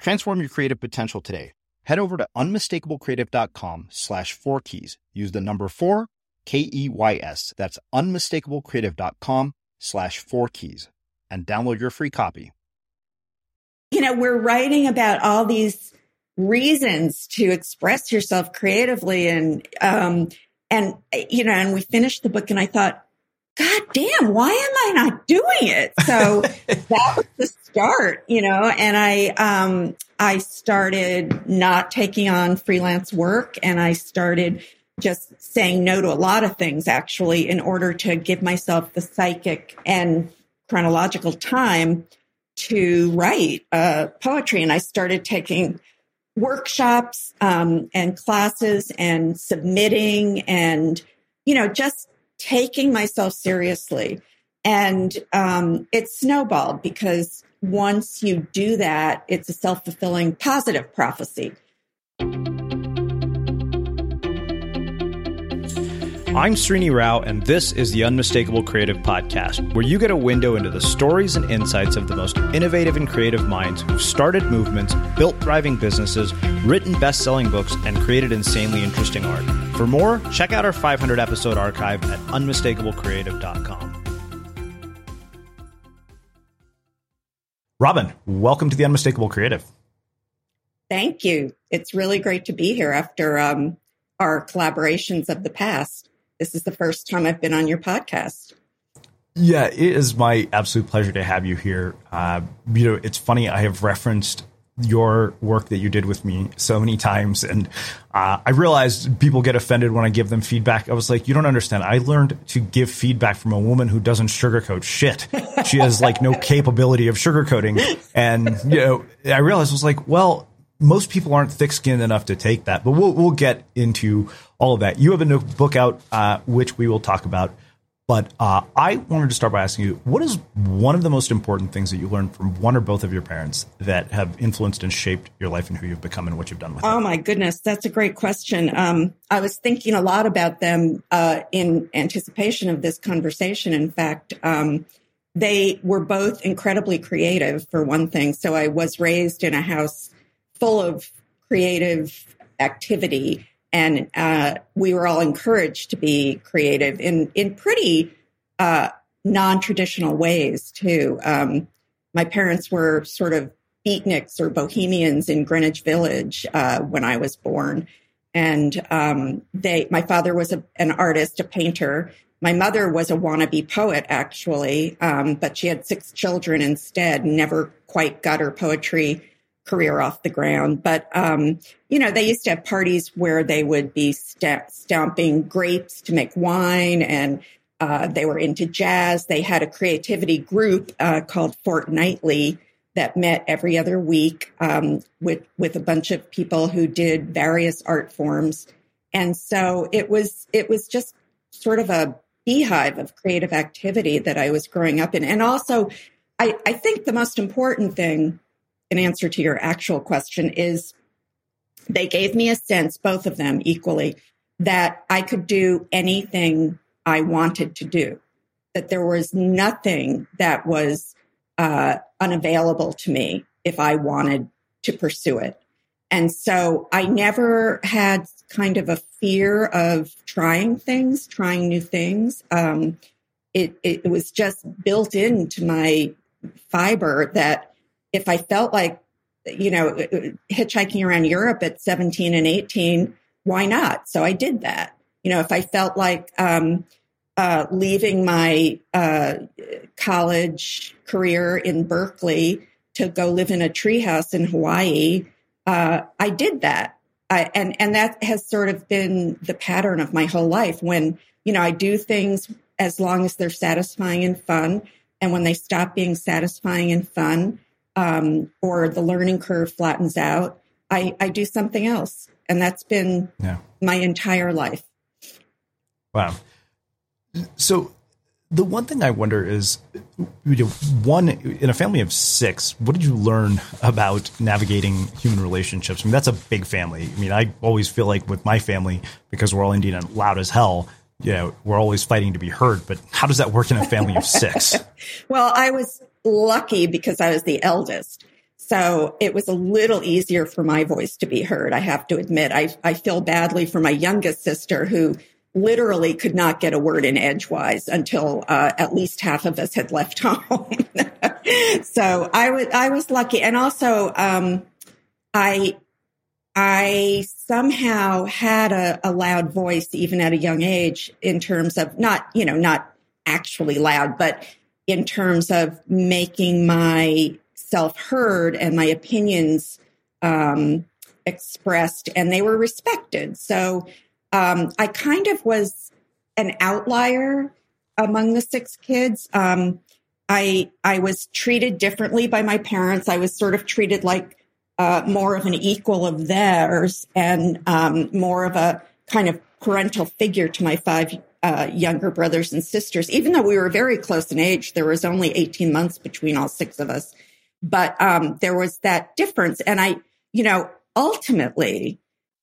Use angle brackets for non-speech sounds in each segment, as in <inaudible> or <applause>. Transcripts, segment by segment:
Transform your creative potential today. Head over to unmistakablecreative.com slash four keys. Use the number four, K E Y S. That's unmistakablecreative.com slash four keys and download your free copy. You know, we're writing about all these reasons to express yourself creatively and, um, and, you know, and we finished the book and I thought, God damn, why am I not doing it? So <laughs> that was the start, you know, and I, um, I started not taking on freelance work and I started just saying no to a lot of things actually in order to give myself the psychic and chronological time to write uh, poetry. And I started taking workshops um, and classes and submitting and, you know, just taking myself seriously. And um, it snowballed because once you do that, it's a self fulfilling positive prophecy. I'm Srini Rao, and this is the Unmistakable Creative Podcast, where you get a window into the stories and insights of the most innovative and creative minds who've started movements, built thriving businesses, written best selling books, and created insanely interesting art. For more, check out our 500 episode archive at unmistakablecreative.com. Robin, welcome to the Unmistakable Creative. Thank you. It's really great to be here after um, our collaborations of the past. This is the first time I've been on your podcast. Yeah, it is my absolute pleasure to have you here. Uh, you know, it's funny, I have referenced your work that you did with me so many times. And uh, I realized people get offended when I give them feedback. I was like, you don't understand. I learned to give feedback from a woman who doesn't sugarcoat shit. She has like no capability of sugarcoating. And, you know, I realized I was like, well, most people aren't thick skinned enough to take that, but we'll, we'll get into all of that. You have a new book out, uh, which we will talk about. But uh, I wanted to start by asking you, what is one of the most important things that you learned from one or both of your parents that have influenced and shaped your life and who you've become and what you've done with oh, it? Oh my goodness, that's a great question. Um, I was thinking a lot about them uh, in anticipation of this conversation. In fact, um, they were both incredibly creative, for one thing. So I was raised in a house full of creative activity and uh, we were all encouraged to be creative in in pretty uh, non-traditional ways too. Um, my parents were sort of beatniks or bohemians in Greenwich Village uh, when I was born, and um, they. My father was a, an artist, a painter. My mother was a wannabe poet, actually, um, but she had six children instead. Never quite got her poetry career off the ground. But, um, you know, they used to have parties where they would be st- stomping grapes to make wine and uh, they were into jazz. They had a creativity group uh, called Fortnightly that met every other week um, with with a bunch of people who did various art forms, and so it was it was just sort of a beehive of creative activity that I was growing up in, and also I, I think the most important thing in answer to your actual question is they gave me a sense, both of them equally, that I could do anything I wanted to do, that there was nothing that was uh, unavailable to me if I wanted to pursue it. And so I never had kind of a fear of trying things, trying new things. Um, it, it was just built into my fiber that if I felt like, you know, hitchhiking around Europe at 17 and 18 why not? So I did that. You know, if I felt like um, uh, leaving my uh, college career in Berkeley to go live in a treehouse in Hawaii, uh, I did that. I, and and that has sort of been the pattern of my whole life. When you know I do things as long as they're satisfying and fun, and when they stop being satisfying and fun, um, or the learning curve flattens out, I, I do something else, and that's been yeah. my entire life. Wow. So the one thing I wonder is, you know, one in a family of six, what did you learn about navigating human relationships? I mean, that's a big family. I mean, I always feel like with my family, because we're all Indian and loud as hell, you know, we're always fighting to be heard. But how does that work in a family of six? <laughs> well, I was lucky because I was the eldest. So it was a little easier for my voice to be heard. I have to admit, I, I feel badly for my youngest sister who literally could not get a word in edgewise until uh, at least half of us had left <laughs> home. so I was I was lucky, and also um, I I somehow had a, a loud voice even at a young age in terms of not you know not actually loud, but in terms of making myself heard and my opinions um, expressed, and they were respected. So um, I kind of was an outlier among the six kids. Um, I I was treated differently by my parents. I was sort of treated like uh, more of an equal of theirs and um, more of a kind of parental figure to my five uh, younger brothers and sisters. Even though we were very close in age, there was only 18 months between all six of us. But um, there was that difference. And I, you know, ultimately,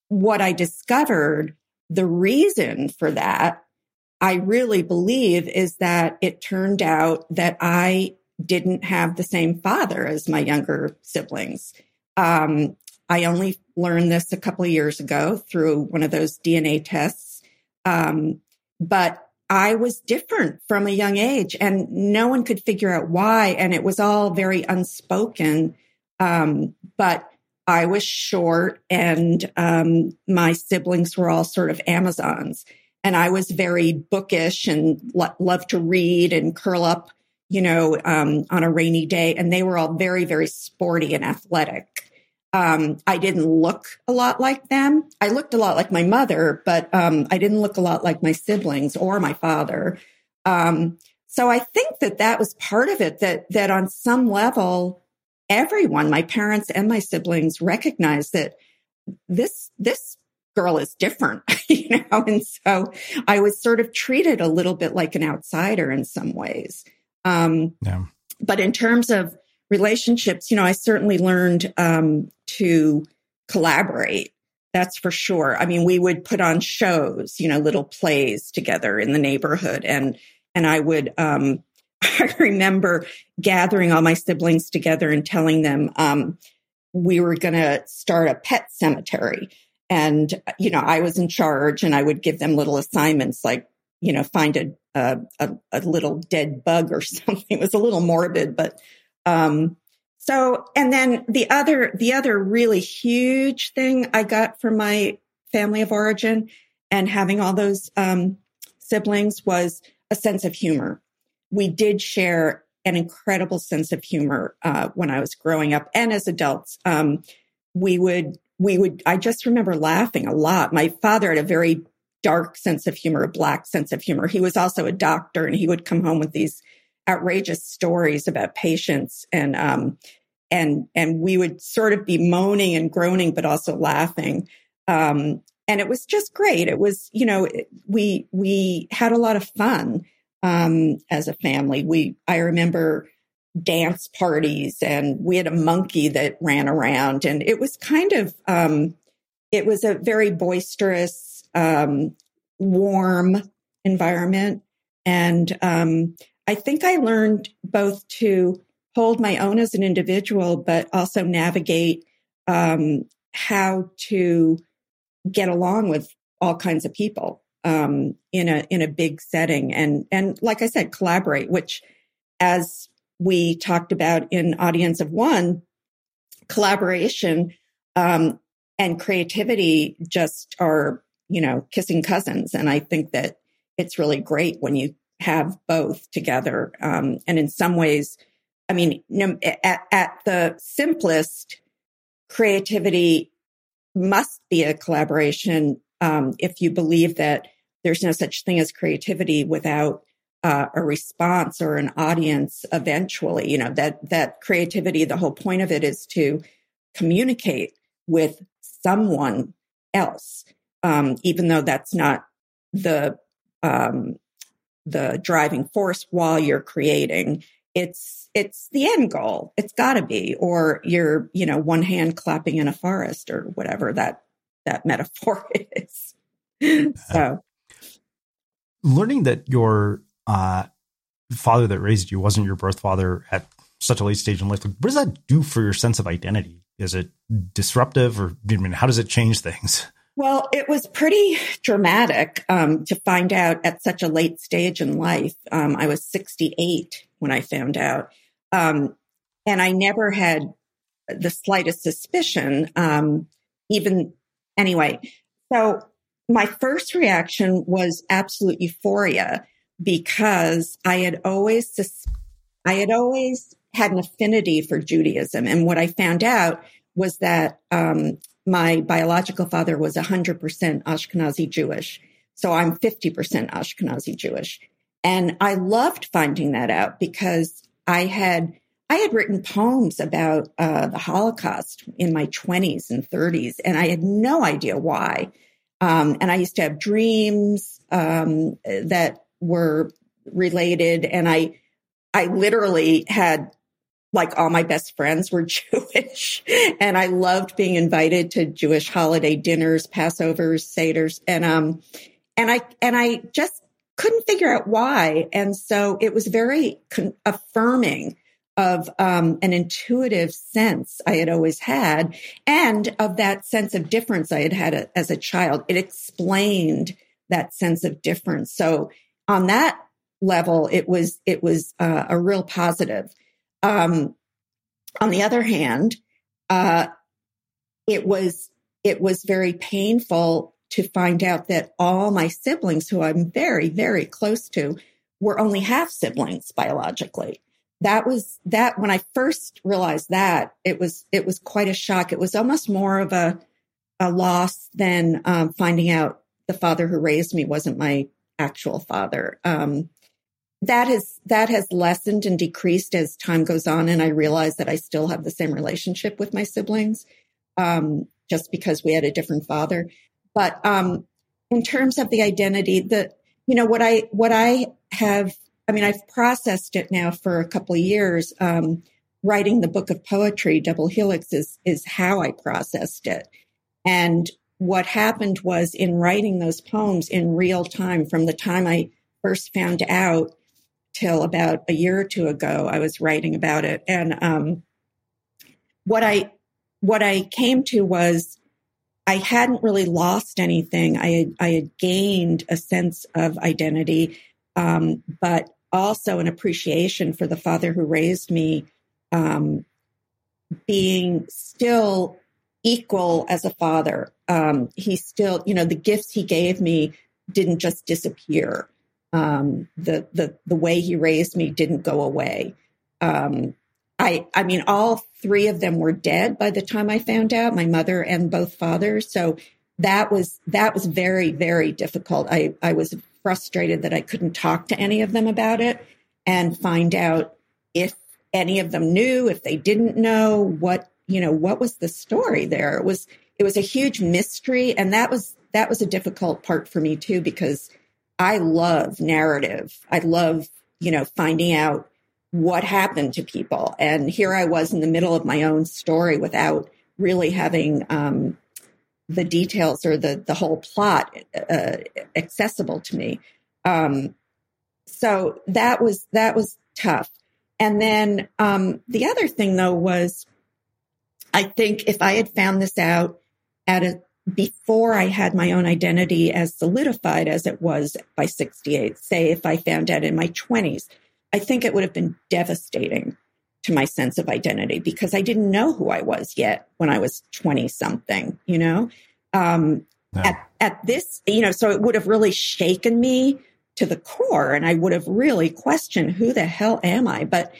what I discovered the reason for that, I really believe, is that it turned out that I didn't have the same father as my younger siblings. Um, I only learned this a couple of years ago through one of those DNA tests. Um, but I was different from a young age and no one could figure out why. And it was all very unspoken. Um, but I was short and um, my siblings were all sort of Amazons. And I was very bookish and lo- loved to read and curl up, you know, um, on a rainy day. And they were all very, very sporty and athletic. Um, I didn't look a lot like them. I looked a lot like my mother, but um, I didn't look a lot like my siblings or my father. Um, so I think that that was part of it. That that on some level, everyone, my parents and my siblings recognized that this, this girl is different, <laughs> you know? And so I was sort of treated a little bit like an outsider in some ways. Um, yeah. But in terms of relationships, you know, I certainly learned um, to collaborate. That's for sure. I mean, we would put on shows, you know, little plays together in the neighborhood, and and I would um, <laughs> I remember gathering all my siblings together and telling them um, we were going to start a pet cemetery. And, you know, I was in charge and I would give them little assignments like, you know, find a, a, a little dead bug or <laughs> something. It was a little morbid, but, um, so, and then the other, the other really huge thing I got from my family of origin and having all those, um, siblings was a sense of humor we did share an incredible sense of humor uh, when I was growing up and as adults. Um, we would, we would, I just remember laughing a lot. My father had a very dark sense of humor, a black sense of humor. He was also a doctor and he would come home with these outrageous stories about patients and, um, and, and we would sort of be moaning and groaning, but also laughing. Um, and it was just great. It was, you know, we, we had a lot of fun um, as a family. We, I remember dance parties and we had a monkey that ran around and it was kind of, um, it was a very boisterous, um, warm environment. And, um, I think I learned both to hold my own as an individual, but also navigate, um, how to get along with all kinds of people um, in a in a big setting and and like I said, collaborate. Which, as we talked about in audience of one, collaboration um, and creativity just are, you know, kissing cousins. And I think that it's really great when you have both together. Um, and in some ways, I mean, at, at the simplest, creativity must be a collaboration um, if you believe that there's no such thing as creativity without uh, a response or an audience eventually you know that that creativity the whole point of it is to communicate with someone else um, even though that's not the um, the driving force while you're creating. It's it's the end goal. It's got to be. Or you're you know one hand clapping in a forest or whatever that that metaphor <laughs> is. So. Learning that your uh, father that raised you wasn't your birth father at such a late stage in life what does that do for your sense of identity? Is it disruptive or I mean how does it change things well, it was pretty dramatic um, to find out at such a late stage in life. Um, I was 68 when I found out. Um, and I never had the slightest suspicion, um, even anyway. So my first reaction was absolute euphoria because I had always, I had always had an affinity for Judaism. And what I found out was that um, my biological father was 100% Ashkenazi Jewish. So I'm 50% Ashkenazi Jewish. And I loved finding that out because I had, I had written poems about uh, the Holocaust in my 20s and 30s, and I had no idea why. Um, and I used to have dreams um, that were related, and I, I literally had like all my best friends were <laughs> Jewish and I loved being invited to Jewish holiday dinners, Passovers, Seders. And, um, and I, and I just couldn't figure out why. And so it was very con- affirming of, um, an intuitive sense I had always had and of that sense of difference I had had a, as a child. It explained that sense of difference. So on that level, it was, it was uh, a real positive. Um, on the other hand, uh, it was it was very painful to find out that all my siblings, who I'm very very close to, were only half siblings biologically. That was that when I first realized that it was it was quite a shock. It was almost more of a a loss than um, finding out the father who raised me wasn't my actual father. Um, that has that has lessened and decreased as time goes on. And i realize that i still have the same relationship with my siblings um, just because we had a different father. But um, in terms of the identity the you know what i what i have i mean i've processed it now for a couple of years. Um, writing the book of poetry double helix is is how i processed it. And what happened was in writing those poems in real time from the time i first found out till about a year or two ago. I was writing about it, and um, what I what I came to was I hadn't really lost anything. I had, I had gained a sense of identity, um, but also an appreciation for the father who raised me, um, being still equal as a father. Um, he still, you know, the gifts he gave me didn't just disappear um, the the the way he raised me didn't go away. Um, I I mean, all three of them were dead by the time I found out. My mother and both fathers. So that was that was very very difficult. I I was frustrated that I couldn't talk to any of them about it and find out if any of them knew, if they didn't know what you know what was the story there. It was it was a huge mystery, and that was that was a difficult part for me too because I love narrative. I love, you know, finding out what happened to people. And here I was in the middle of my own story without really having um, the details or the the whole plot uh, accessible to me. Um, so that was that was tough. And then um, the other thing though was, I think if I had found this out at a before I had my own identity as solidified as it was by 68, say if I found out in my 20s, I think it would have been devastating to my sense of identity because I didn't know who I was yet when I was 20 something, you know? Um, at, at this, you know, so it would have really shaken me to the core and I would have really questioned who the hell am I? But,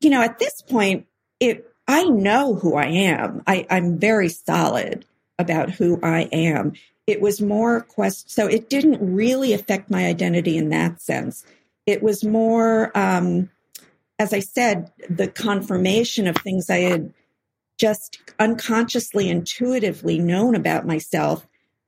you know, at this point, it, I know who I am. I, I'm very solid about who I am. It was more quest. So it didn't really affect my identity in that sense. It was more, um, as I said, the confirmation of things I had just unconsciously, intuitively known about myself.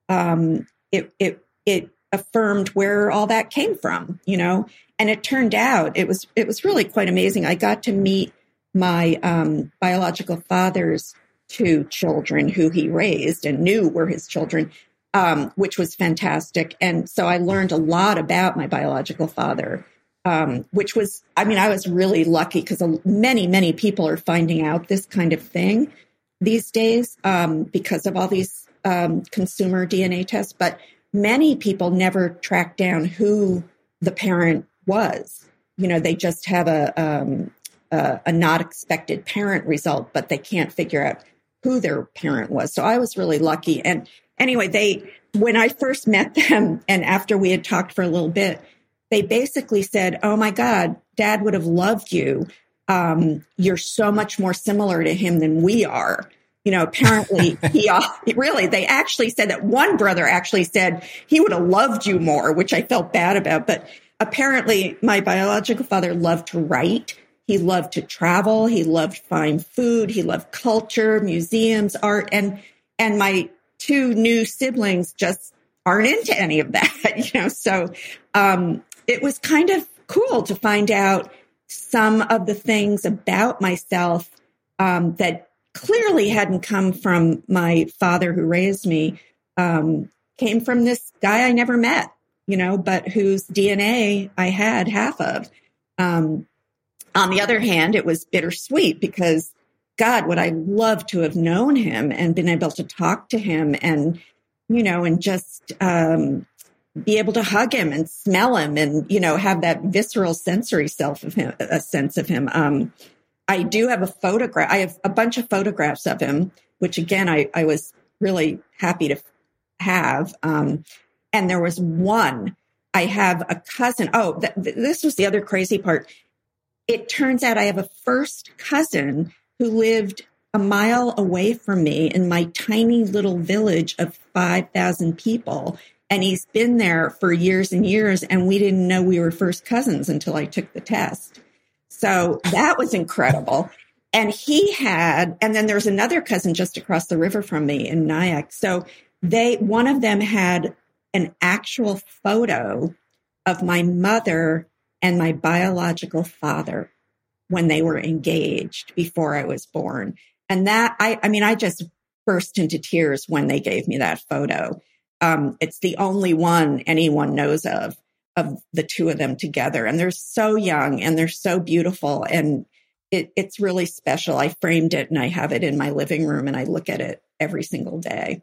Um, it, it, it affirmed where all that came from, you know, and it turned out it was, it was really quite amazing. I got to meet my um, biological father's two children who he raised and knew were his children, um, which was fantastic. And so I learned a lot about my biological father, um, which was, I mean, I was really lucky because many, many people are finding out this kind of thing these days um, because of all these um, consumer DNA tests. But many people never track down who the parent was. You know, they just have a, um, a, a not expected parent result, but they can't figure out who their parent was. So I was really lucky. And anyway, they, when I first met them and after we had talked for a little bit, they basically said, Oh my God, dad would have loved you. Um, you're so much more similar to him than we are. You know, apparently <laughs> he, uh, really, they actually said that one brother actually said he would have loved you more, which I felt bad about. But apparently my biological father loved to write he loved to travel. He loved fine food. He loved culture, museums, art, and and my two new siblings just aren't into any of that. <laughs> You know, so um, it was kind of cool to find out some of the things about myself um, that clearly hadn't come from my father who raised me. Um, came from this guy I never met, you know, but whose DNA I had half of. Um, on the other hand, it was bittersweet because God, would I love to have known him and been able to talk to him and, you know, and just um, be able to hug him and smell him and, you know, have that visceral sensory self of him, a sense of him. Um, I do have a photograph. I have a bunch of photographs of him, which again, I, I was really happy to have. Um, and there was one, I have a cousin. Oh, th- this was the other crazy part it turns out I have a first cousin who lived a mile away from me in my tiny little village of 5,000 people. And he's been there for years and years. And we didn't know we were first cousins until I took the test. So that was incredible. And he had, and then there's another cousin just across the river from me in Nyack. So they, one of them had an actual photo of my mother and my biological father when they were engaged before I was born. And that, I, I mean, I just burst into tears when they gave me that photo. Um, it's the only one anyone knows of, of the two of them together. And they're so young and they're so beautiful. And it, it's really special. I framed it and I have it in my living room and I look at it every single day.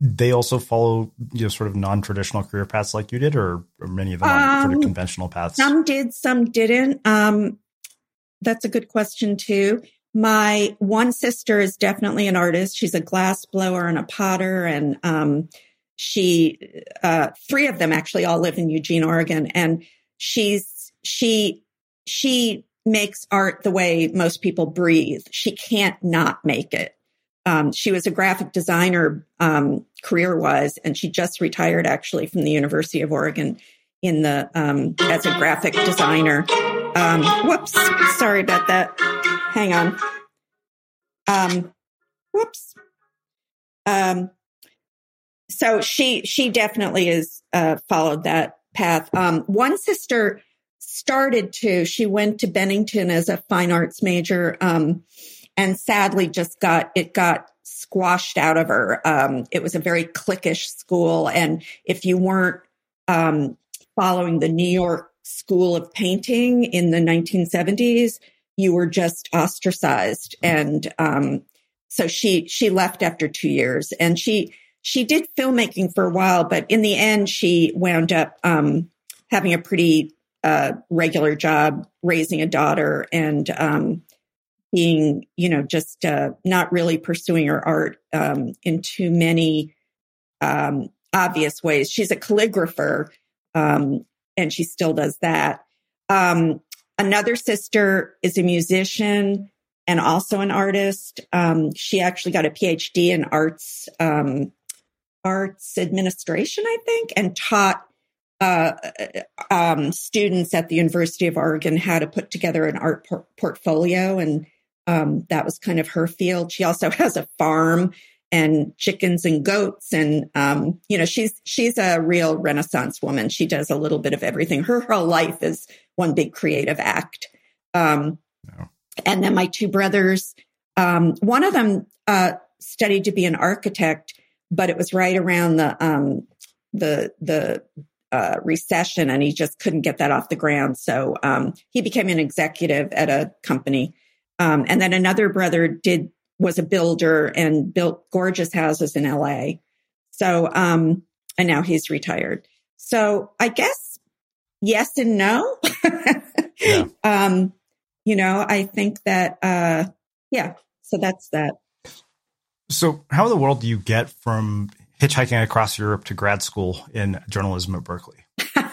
they also follow you know sort of non-traditional career paths like you did or, or many of them um, sort of conventional paths? some did some didn't. Um, that's a good question too. My one sister is definitely an artist. She's a glass blower and a potter and um, she uh, three of them actually all live in eugene oregon and she's she she makes art the way most people breathe. She can't not make it um, she was a graphic designer um, career wise, and she just retired actually from the University of Oregon in the um, as a graphic designer. Um, whoops, sorry about that. Hang on. Um, whoops. Um, so she she definitely has uh, followed that path. one sister started to. She went to Bennington as a fine arts major. And sadly just got it got squashed out of her. Um, it was a very cliquish school, and if you weren't um, following the New York School of Painting in the 1970s, you were just ostracized. And um, so she she left after two years, and she she did filmmaking for a while, but in the end, she wound up um, having a pretty uh, regular job, raising a daughter, and um, being, you know, just uh, not really pursuing her art um, in too many um, obvious ways. She's a calligrapher, um, and she still does that. Um, another sister is a musician and also an artist. Um, she actually got a PhD in arts um, arts administration, I think, and taught uh, um, students at the University of Oregon how to put together an art por- portfolio and um, that was kind of her field. She also <laughs> has a farm and chickens and goats, and um, you know she's she's a real Renaissance woman. She does a little bit of everything. Her whole life is one big creative act. Um, no. And then my two brothers, um, one of them uh, studied to be an architect, but it was right around the um, the the uh, recession, and he just couldn't get that off the ground. So um, he became an executive at a company um, and then another brother did was a builder and built gorgeous houses in LA. So, um, and now he's retired. So I guess yes and no. yeah. <laughs> Um, you know, I think that, uh, yeah, so that's that. So how in the world do you get from hitchhiking across Europe to grad school in journalism at Berkeley? <laughs>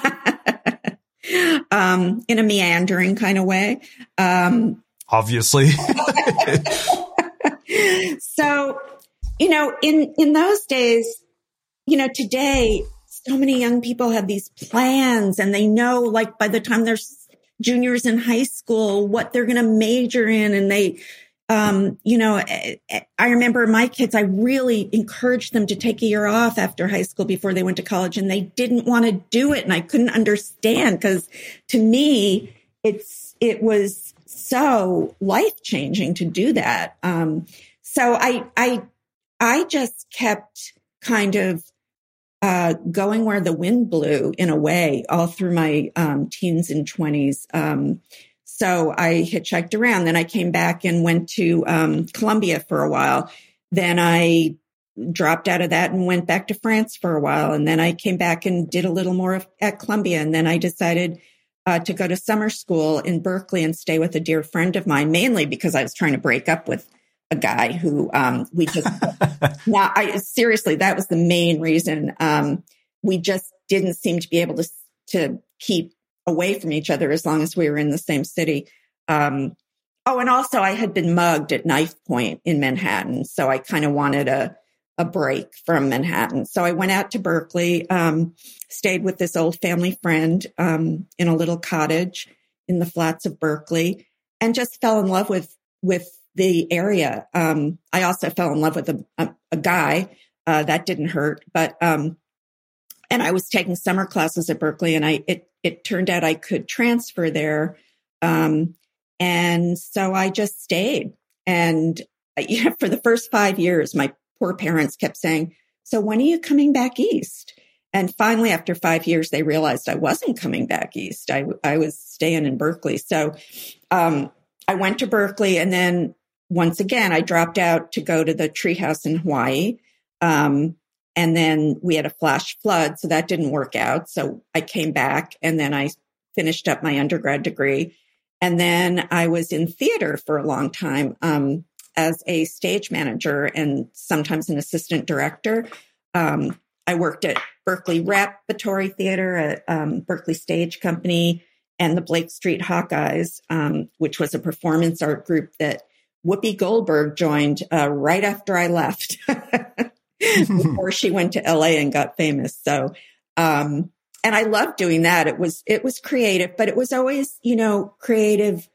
um, in a meandering kind of way. Um, obviously. <laughs> so you know, in, in those days, you know, today, so many young people have these plans and they know like by the time they're juniors in high school, what they're going to major in. And they, um, you know, eh, eh, I remember my kids, I really encouraged them to take a year off after high school before they went to college and they didn't want to do it. And I couldn't understand because to me, it's, it was so life changing to do that. Um, so I, I, I just kept kind of, uh, going where the wind blew in a way all through my, um, teens and twenties. Um, so I hitchhiked around. Then I came back and went to um, for a while. Then I dropped out of that and went back to France for a while. And then I came back and did a little more at Columbia. And then I decided uh, to go to summer school in Berkeley and stay with a dear friend of mine, mainly because I was trying to break up with a guy who um, we just <laughs> now I seriously that was the main reason um, we just didn't seem to be able to to keep away from each other as long as we were in the same city. Um, oh, and also I had been mugged at knife point in Manhattan. So I kind of wanted a, a break from Manhattan. So I went out to Berkeley, um, stayed with this old family friend, um, in a little cottage in the flats of Berkeley and just fell in love with, with the area. Um, I also fell in love with a, a, a guy, uh, that didn't hurt, but, um, and I was taking summer classes at Berkeley and I, it, it turned out I could transfer there. Um, and so I just stayed. And you know, <laughs> for the first five years, my poor parents kept saying, so when are you coming back east? And finally, after five years, they realized I wasn't coming back east. I, I was staying in Berkeley. So, um, I went to Berkeley and then once again, I dropped out to go to the treehouse in Hawaii. Um, and then we had a flash flood. So that didn't work out. So I came back and then I finished up my undergrad degree. And then I was in theater for a long time um, as a stage manager and sometimes an assistant director. Um, I worked at Berkeley Repertory Theater, at um, Berkeley Stage Company, and the Blake Street Hawkeyes, um, which was a performance art group that Whoopi Goldberg joined uh, right after I left. <laughs> before she went to LA and got famous. So, um, and I loved doing that. It was, it was creative, but it was always, you know, creative.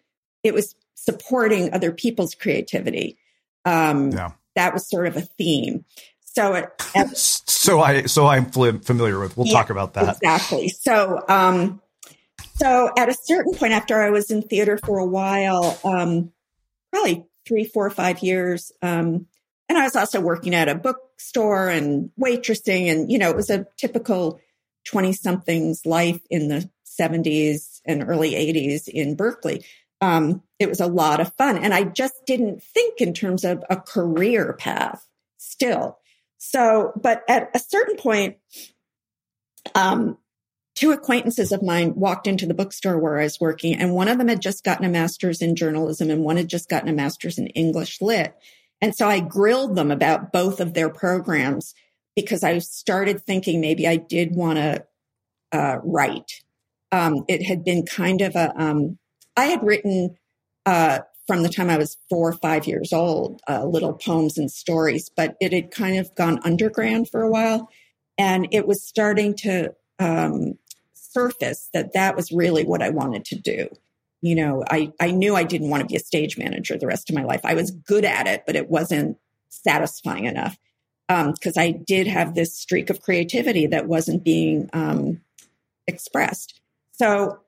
It was supporting other people's creativity. Um, yeah. that was sort of a theme. So, it, at, <laughs> so I, so I'm familiar with, we'll yeah, talk about that. Exactly. So, um, so at a certain point after I was in theater for a while, um, probably three, four, five years, um, and I was also working at a bookstore and waitressing. And, you know, it was a typical 20 somethings life in the 70s and early 80s in Berkeley. Um, it was a lot of fun. And I just didn't think in terms of a career path still. So, but at a certain point, um, two acquaintances of mine walked into the bookstore where I was working, and one of them had just gotten a master's in journalism and one had just gotten a master's in English lit. And so I grilled them about both of their programs because I started thinking maybe I did want to uh, write. Um, it had been kind of a. Um, I had written uh, from the time I was four or five years old, uh, little poems and stories, but it had kind of gone underground for a while. And it was starting to um, surface that that was really what I wanted to do you know, I, I knew I didn't want to be a stage manager the rest of my life. I was good at it, but it wasn't satisfying enough. Um, cause I did have this streak of creativity that wasn't being, um, expressed. So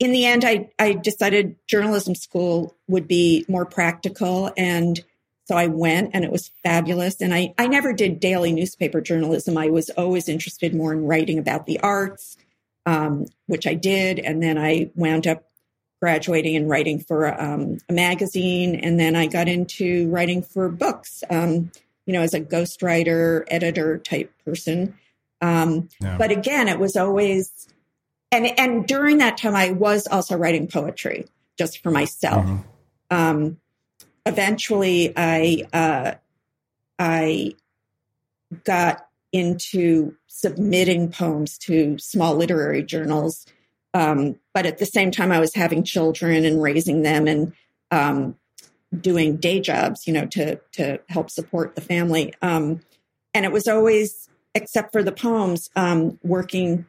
in the end, I, I decided journalism school would be more practical. And so I went and it was fabulous. And I, I never did daily newspaper journalism. I was always interested more in writing about the arts, um, which I did. And then I wound up graduating and writing for um, a magazine. And then I got into writing for books, um, you know, as a ghostwriter, editor type person. Um, yeah. But again, it was always, and, and during that time, I was also writing poetry just for myself. Mm-hmm. Um, eventually, I, uh, I got into submitting poems to small literary journals um, but at the same time, I was having children and raising them and um, doing day jobs, you know, to to help support the family. Um, and it was always, except for the poems, um, working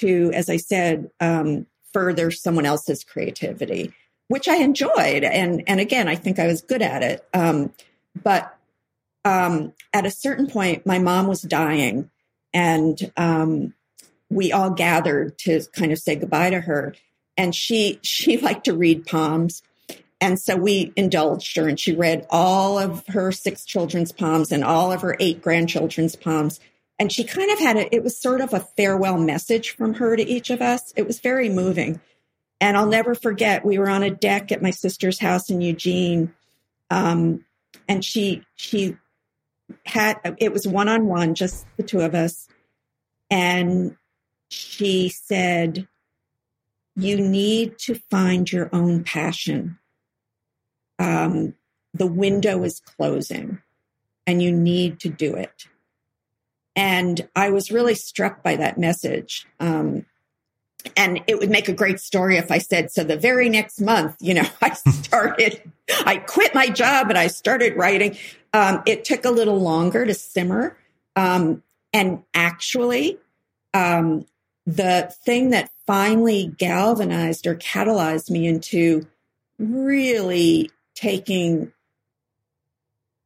to, as I said, um, further someone else's creativity, which I enjoyed. And and again, I think I was good at it. Um, but um, at a certain point, my mom was dying, and um, we all gathered to kind of say goodbye to her. And she <laughs> she liked to read poems. And so we indulged her and she read all of her six children's poems and all of her eight grandchildren's poems. And she kind of had a, it was sort of a farewell message from her to each of us. It was very moving. And I'll never forget, we were on a deck at my sister's house in Eugene. Um, and she, she had, it was one on one, just the two of us. And she said, You need to find your own passion. Um, the window is closing and you need to do it. And I was really struck by that message. Um, and it would make a great story if I said, so the very next month, you know, <laughs> I started, I quit my job and I started writing. Um, it took a little longer to simmer. Um, and actually, um, the thing that finally galvanized or catalyzed me into really taking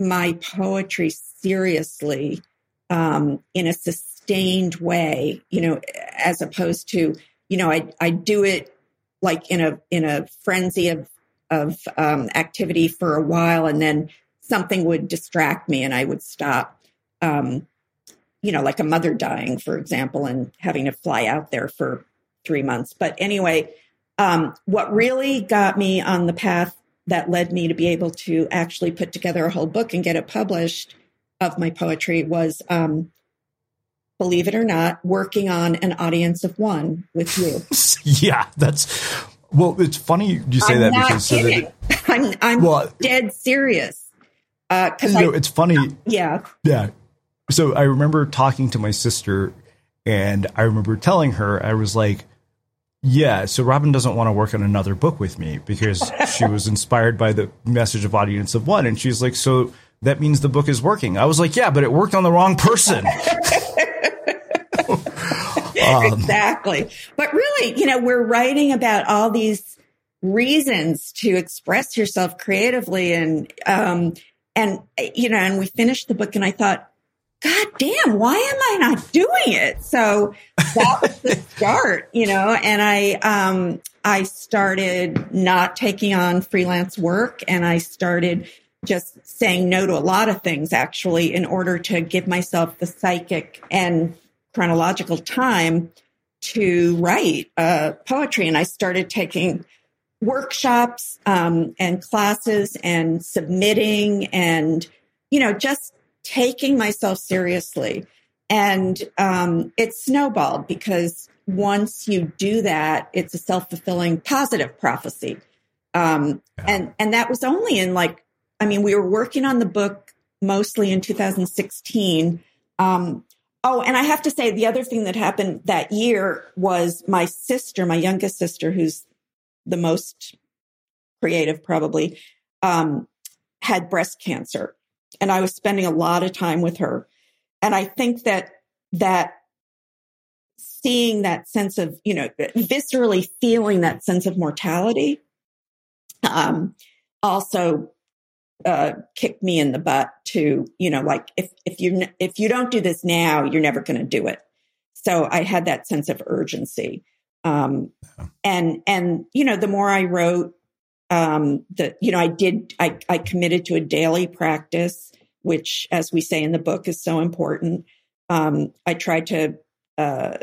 my poetry seriously um, in a sustained way, you know, as opposed to, you know, I, I do it like in a in a frenzy of of um, activity for a while, and then something would distract me, and I would stop. Um, you know, like a mother dying, for example, and having to fly out there for three months. But anyway, um, what really got me on the path that led me to be able to actually put together a whole book and get it published of my poetry was, um, believe it or not, working on an audience of one with you. <laughs> yeah, that's well. It's funny you say I'm that because so that it, <laughs> I'm I'm Well- dead serious. Because know, it's funny. yeah Yeah. So I remember talking to my sister, and I remember telling her, I was like, yeah, so Robin doesn't want to work on another book with me because <laughs> she was inspired by the message of audience of one. And she's like, so that means the book is working. I was like, yeah, but it worked on the wrong person. <laughs> Um, exactly. But really, you know, we're writing about all these reasons to express yourself creatively and um and you know, and we finished the book and I thought, God damn, why am I not doing it? So that was the <laughs> start, you know, and I um I started not taking on freelance work and I started just saying no to a lot of things actually in order to give myself the psychic and chronological time to write uh, poetry. And I started taking workshops um, and classes and submitting and, you know, just taking myself seriously. And um, it snowballed because once you do that, it's a self fulfilling positive prophecy. Um, and, and that was only in like, I mean, we were working on the book mostly in 2016. Um, oh, and I have to say, the other thing that happened that year was my sister, my youngest sister, who's the most creative probably, um, had breast cancer. And I was spending a lot of time with her. And I think that, that seeing that sense of, you know, viscerally feeling that sense of mortality, um, also uh, kicked me in the butt to, you know, like if if you if you don't do this now, you're never going to do it. So I had that sense of urgency, um, and and you know, the more I wrote, um, the you know, I did I I committed to a daily practice, which, as we say in the book, is so important. Um, I tried to uh,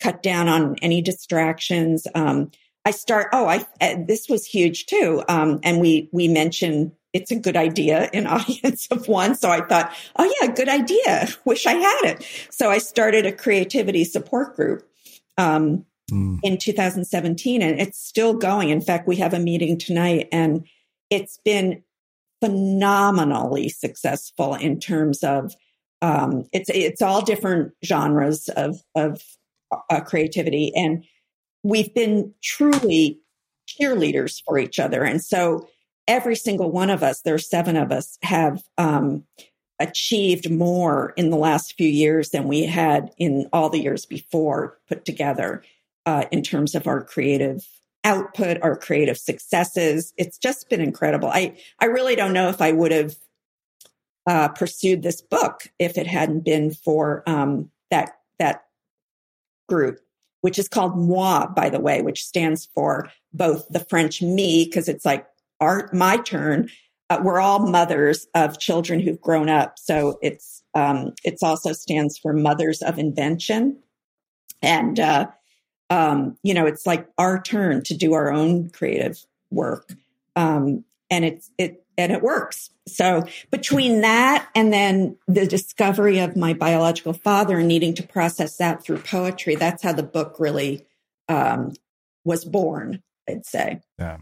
cut down on any distractions. Um, I start. Oh, I uh, this was huge too. Um, and we we mentioned it's a good idea in <laughs> audience of one. So I thought, oh yeah, good idea. <laughs> Wish I had it. So I started a creativity support group um, Mm. in 2017, and it's still going. In fact, we have a meeting tonight, and it's been phenomenally successful in terms of um, it's it's all different genres of of uh, creativity, and we've been truly cheerleaders for each other. And so every single one of us, there are seven of us, have um, achieved more in the last few years than we had in all the years before put together uh, in terms of our creative output, our creative successes. It's just been incredible. I, I really don't know if I would have uh, pursued this book if it hadn't been for um, that that group, which is called Moi, by the way, which stands for both the French me because it's like our my turn. Uh, we're all mothers of children who've grown up, so it's um, it's also stands for Mothers of Invention, and uh, um, you know it's like our turn to do our own creative work, um, and it's it and it works. So between that and then the discovery of my biological father and needing to process that through poetry, that's how the book really um, was born. I'd say. Yeah.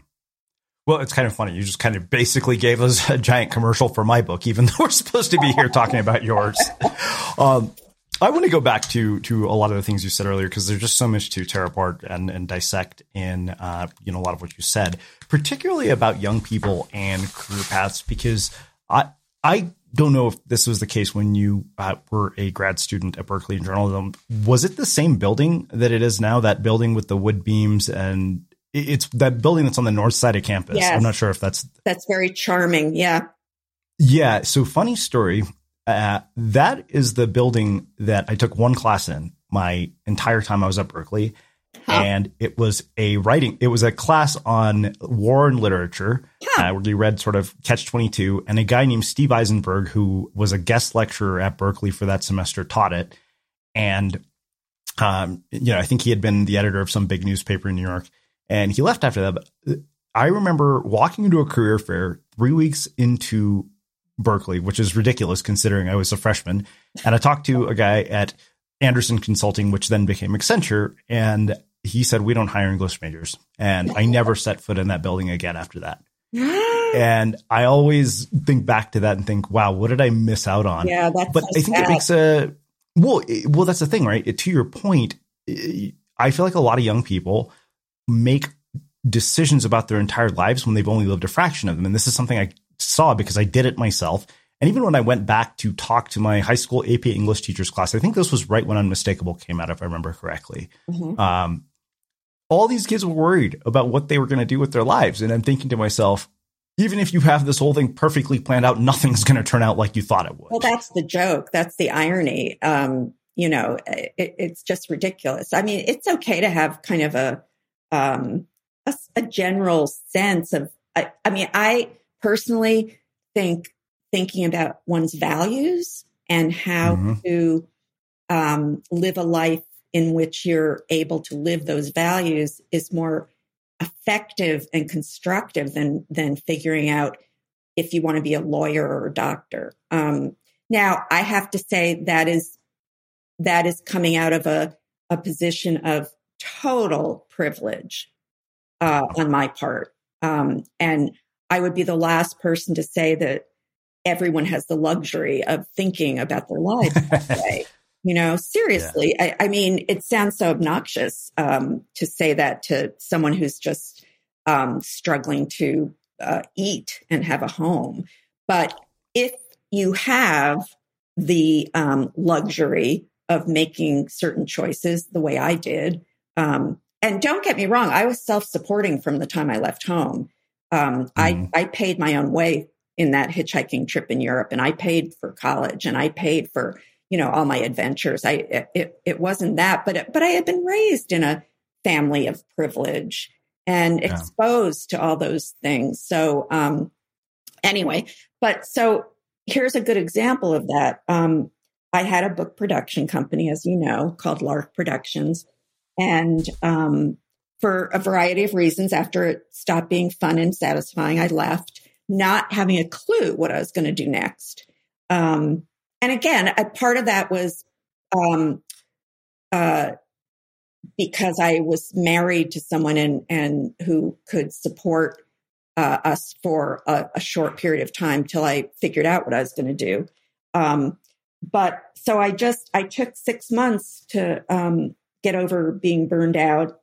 Well, it's kind of funny. You just kind of basically gave us a giant commercial for my book, even <laughs> though we're supposed to be here talking about yours. <laughs> Um, I want to go back to to a lot of the things you said earlier because there's just so much to tear apart and, and dissect in uh, you know a lot of what you said, particularly about young people and career paths. Because I I don't know if this was the case when you uh, were a grad student at Berkeley in journalism. Was it the same building that it is now? That building with the wood beams and it's that building that's on the north side of campus. Yes. I'm not sure if that's that's very charming. Yeah. Yeah. So funny story. Uh, that is the building that I took one class in my entire time I was at Berkeley. Huh. And it was a writing, it was a class on war and literature huh. uh, where we read sort of Catch 22. And a guy named Steve Eisenberg, who was a guest lecturer at Berkeley for that semester, taught it. And, um, you know, I think he had been the editor of some big newspaper in New York. And he left after that. But uh, I remember walking into a career fair three weeks into Berkeley, which is ridiculous considering I was a freshman. And I talked to a guy at Andersen Consulting, which then became Accenture, and he said, We don't hire English majors. And I never set foot in that building again after that. <gasps> and I always think back to that and think, wow, what did I miss out on? Yeah, that's but so I think sad. it makes a well, it, well, that's the thing, right? It, to your point, I feel like a lot of young people make decisions about their entire lives when they've only lived a fraction of them. And this is something I saw because I did it myself. And even when I went back to talk to my high school AP English teachers class, I think this was right when Unmistakable came out, if I remember correctly. Mm-hmm. Um, all these kids were worried about what they were going to do with their lives. And I'm thinking to myself, even if you have this whole thing perfectly planned out, nothing's going to turn out like you thought it would. Well, that's the joke. That's the irony. Um, you know, it, it's just ridiculous. I mean, it's okay to have kind of a, um, a, a general sense of, I, I mean, I personally think thinking about one's values and how mm-hmm. to um, live a life in which you're able to live those values is more effective and constructive than than figuring out if you want to be a lawyer or a doctor. Um, now, I have to say that is that is coming out of a a position of total privilege uh, on my part, um, and I would be the last person to say that everyone has the luxury of thinking about their lives that <laughs> way. You know, seriously. Yeah. I, I, mean, it sounds so obnoxious um, to say that to someone who's just um, struggling to uh, eat and have a home. But if you have the um, luxury of making certain choices the way I did, um, and don't get me wrong, I was self supporting from the time I left home. Um, mm. I, I paid my own way in that hitchhiking trip in Europe and I paid for college and I paid for, you know, all my adventures. I, it, it wasn't that, but, but I had been raised in a family of privilege and yeah. exposed to all those things. So, um, anyway, but so here's a good example of that. Um, I had a book production company, as you know, called Lark Productions. And, um, for a variety of reasons, after it stopped being fun and satisfying, I left not having a clue what I was going to do next. Um, and again, a part of that was um, uh, because I was married to someone and and who could support uh, us for a, a, short period of time till I figured out what I was going to do. Um, but so I just I took six months to um, get over being burned out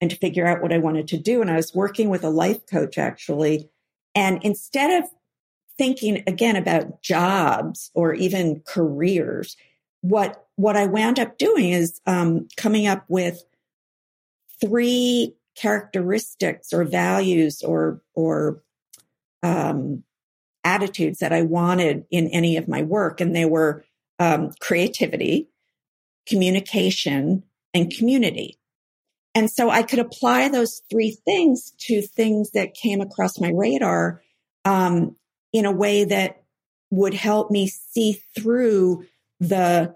and to figure out what I wanted to do. And I was working with a life coach actually And instead of thinking again about jobs or even careers, what what I wound up doing is um, coming up with three characteristics or values or or um, attitudes that I wanted in any of my work, and they were um, creativity, communication, and community. And so I could apply those three things to things that came across my radar um, in a way that would help me see through the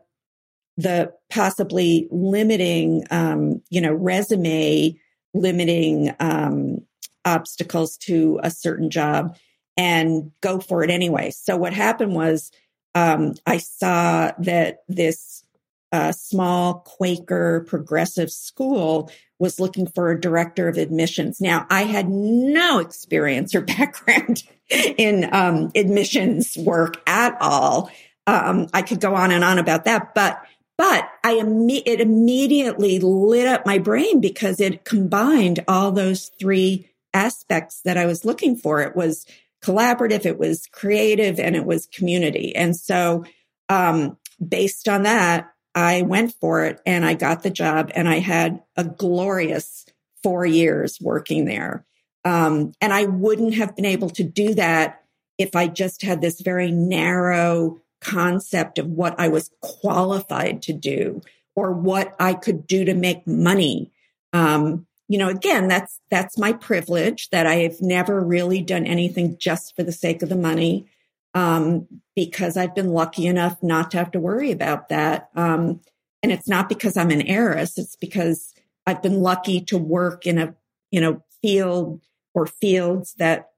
the possibly limiting, um, you know, resume limiting um, obstacles to a certain job and go for it anyway. So what happened was um, I saw that this uh, small Quaker progressive school was looking for a director of admissions. Now, I had no experience or <laughs> background in um, admissions work at all. Um, I could go on and on about that, but but I imme- it immediately lit up my brain because it combined all those three aspects that I was looking for. It was collaborative, it was creative, and it was community. And so, um, based on that, I went for it and I got the job and I had a glorious four years working there. Um, and I wouldn't have been able to do that if I just had this very narrow concept of what I was qualified to do or what I could do to make money. Um, you know, again, that's, that's my privilege that I have never really done anything just for the sake of the money. Um, because I've been lucky enough not to have to worry about that. Um, and it's not because I'm an heiress. It's because I've been lucky to work in a, you know, field or fields that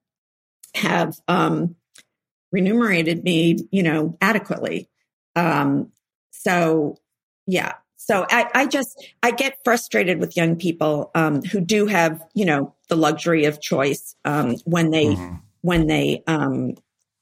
have, um, remunerated me, you know, adequately. Um, so yeah. So I, I just, I get frustrated with young people, um, who do have, you know, the luxury of choice, um, when they, mm-hmm. when they, um,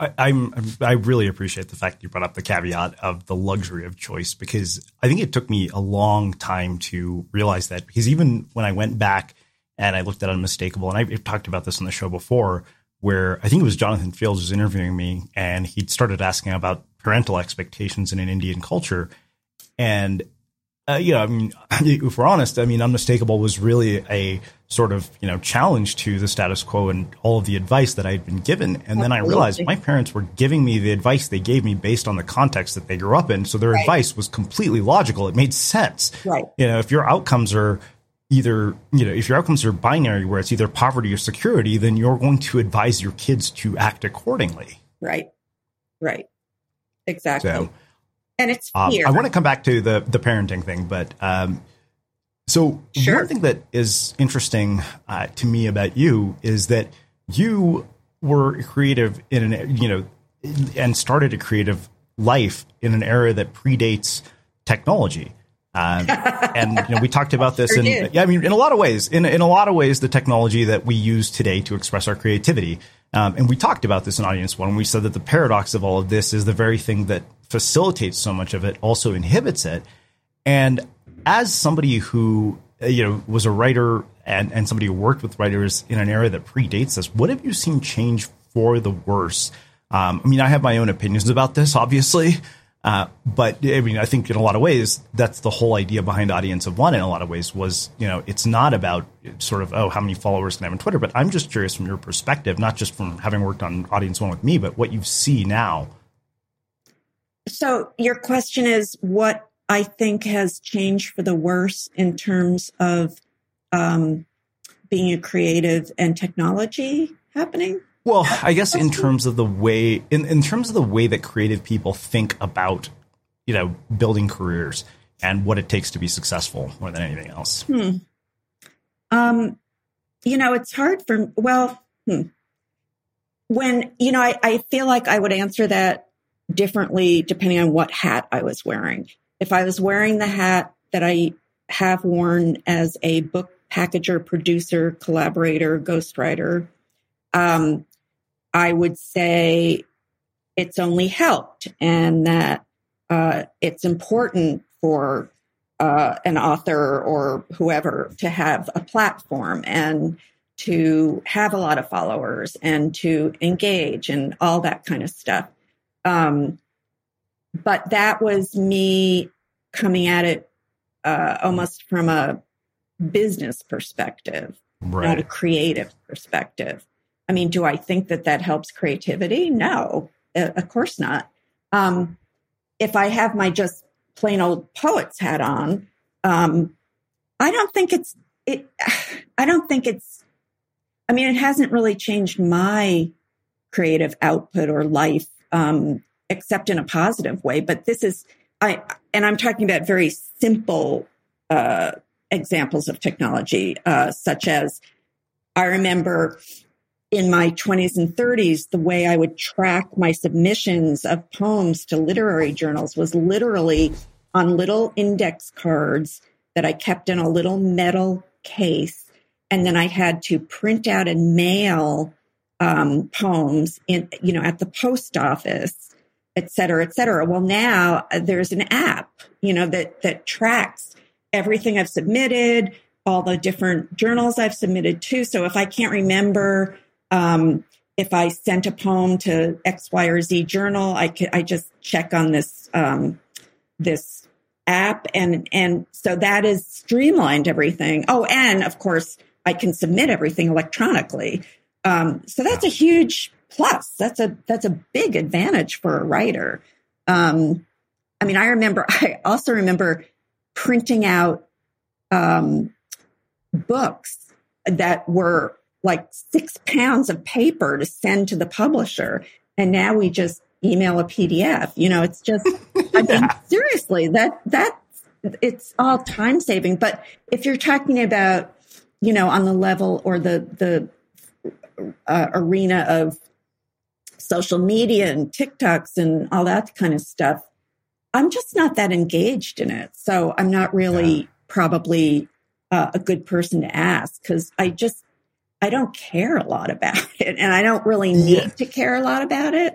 I, I'm I really appreciate the fact you brought up the caveat of the luxury of choice because I think it took me a long time to realize that because even when I went back and I looked at Unmistakable and I've talked about this on the show before where I think it was Jonathan Fields was interviewing me and he started asking about parental expectations in an Indian culture. And uh, you know, I mean, <laughs> if we're honest, I mean, Unmistakable was really a sort of, you know, challenge to the status quo and all of the advice that I had been given. And then I realized my parents were giving me the advice they gave me based on the context that they grew up in. So their right. advice was completely logical. It made sense. Right. You know, if your outcomes are either, you know, if your outcomes are binary where it's either poverty or security, then you're going to advise your kids to act accordingly. Right. Right. Exactly. So, and it's. Um, I want to come back to the the parenting thing, but um, so sure. one thing that is interesting uh, to me about you is that you were creative in an you know and started a creative life in an era that predates technology. Um, <laughs> and you know, we talked about this, sure and yeah, I mean, in a lot of ways, in in a lot of ways, the technology that we use today to express our creativity, um, and we talked about this in audience one. We said that the paradox of all of this is the very thing that facilitates so much of it also inhibits it. And as somebody who uh, you know was a writer and and somebody who worked with writers in an era that predates this, what have you seen change for the worse? Um, I mean, I have my own opinions about this, obviously. Uh, but I mean, I think in a lot of ways, that's the whole idea behind Audience of One. In a lot of ways, was you know, it's not about sort of oh, how many followers can I have on Twitter, but I'm just curious from your perspective, not just from having worked on Audience One with me, but what you see now so your question is what I think has changed for the worse in terms of um, being a creative and technology happening? Well, I guess in terms of the way in, in terms of the way that creative people think about, you know, building careers and what it takes to be successful more than anything else. Hmm. Um, you know, it's hard for well, hmm. when you know, I, I feel like I would answer that differently depending on what hat I was wearing. If I was wearing the hat that I have worn as a book packager, producer, collaborator, ghostwriter, um, I would say it's only helped and that uh, it's important for uh, an author or whoever to have a platform and to have a lot of followers and to engage and all that kind of stuff. Um, but that was me coming at it uh, almost from a business perspective, right. not a creative perspective. I mean, do I think that that helps creativity? No, of course not. Um, if I have my just plain old poet's hat on, um, I don't think it's it. <sighs> I don't think it's. I mean, it hasn't really changed my creative output or life um, except in a positive way. But this is, I, and I'm talking about very simple uh, examples of technology, uh, such as I remember in my 20s and 30s, the way I would track my submissions of poems to literary journals was literally on little index cards that I kept in a little metal case. And then I had to print out and mail um, poems in, you know, at the post office, et cetera, et cetera. Well, now uh, there's an app, you know, that, that tracks everything I've submitted, all the different journals I've submitted to. So if I can't remember, um, if I sent a poem to X, Y, or Z journal, I could, I just check on this, um, this app. And, and so that has streamlined everything. Oh, and of course, I can submit everything electronically. Um, so that's a huge plus. That's a that's a big advantage for a writer. Um, I mean, I remember. <laughs> I also remember printing out um, books that were like six pounds of paper to send to the publisher. And now we just email a PDF. You know, it's just, I <laughs> mean, seriously, that, that, it's all time saving. But if you're talking about, you know, on the level or the, the uh, arena of social media and TikToks and all that kind of stuff, I'm just not that engaged in it. So I'm not really yeah. probably uh, a good person to ask because I just, I don't care a lot about <laughs> it and I don't really need yeah. to care a lot about it.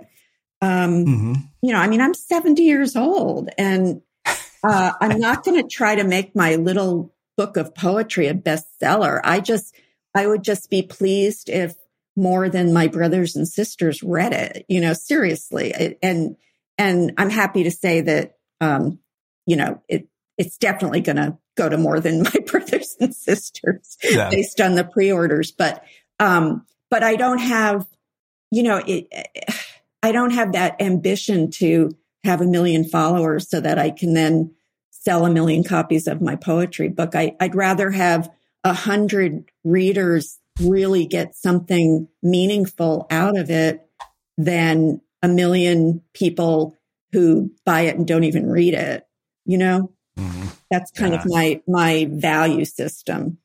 Um, mm-hmm. You know, I mean, I'm 70 years old and uh, I'm <laughs> not going to try to make my little book of poetry a bestseller. I just, I would just be pleased if more than my brothers and sisters read it, you know, seriously. And, and I'm happy to say that, um, you know, it, it's definitely going to go to more than my <laughs> brothers and sisters yeah. based on the pre-orders. But, um, but I don't have, you know, it, I don't have that ambition to have a million followers so that I can then sell a million copies of my poetry book. I, I'd rather have a hundred readers really get something meaningful out of it than a million people who buy it and don't even read it. You know, mm-hmm. that's kind yeah. of my my value system.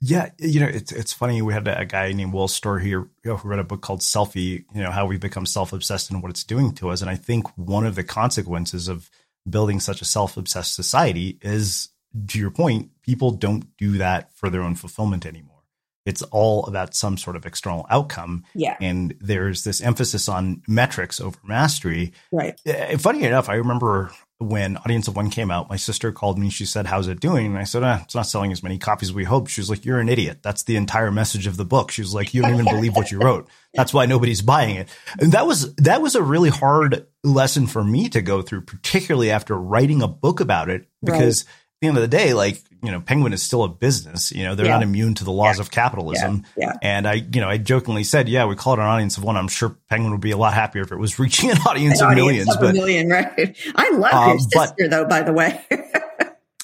Yeah, you know, it's it's funny. We had a, guy named Will Storr here you know, who read a book called Selfie. You know, how we become self obsessed and what it's doing to us. And I think one of the consequences of building such a self obsessed society is, to your point, people don't do that for their own fulfillment anymore. It's all about some sort of external outcome. Yeah. And there's this emphasis on metrics over mastery. Right. Uh, funny enough, I remember when Audience of One came out, my sister called me. She said, "How's it doing?" And I said, ah, "It's not selling as many copies as we hoped." She was like, "You're an idiot. That's the entire message of the book." She was like, "You don't even believe what you wrote. That's why nobody's buying it." And that was that was a really hard lesson for me to go through, particularly after writing a book about it, because. Right the end of the day, like, you know, Penguin is still a business. You know, they're yeah. not immune to the laws yeah. of capitalism. Yeah. And I, you know, I jokingly said, yeah, we call it an audience of one. I'm sure Penguin would be a lot happier if it was <laughs> reaching an audience an of audience millions. Of but, a million, right? I love your um, sister, but, though, by the way.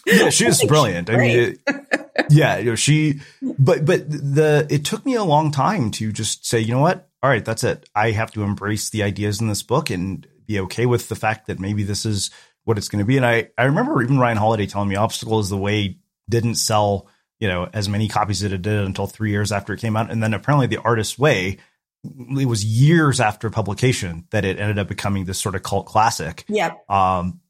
yeah, <laughs> she's brilliant. I mean, it, yeah, you know, she, but, but the, it took me a long time to just say, you know what? All right, that's it. I have to embrace the ideas in this book and be okay with the fact that maybe this is what it's going to be. And I, I remember even Ryan Holiday telling me Obstacle is the Way didn't sell, you know, as many copies as it did until three years after it came out. And then apparently The Artist's Way, it was years after publication that it ended up becoming this sort of cult classic. Yep. Um.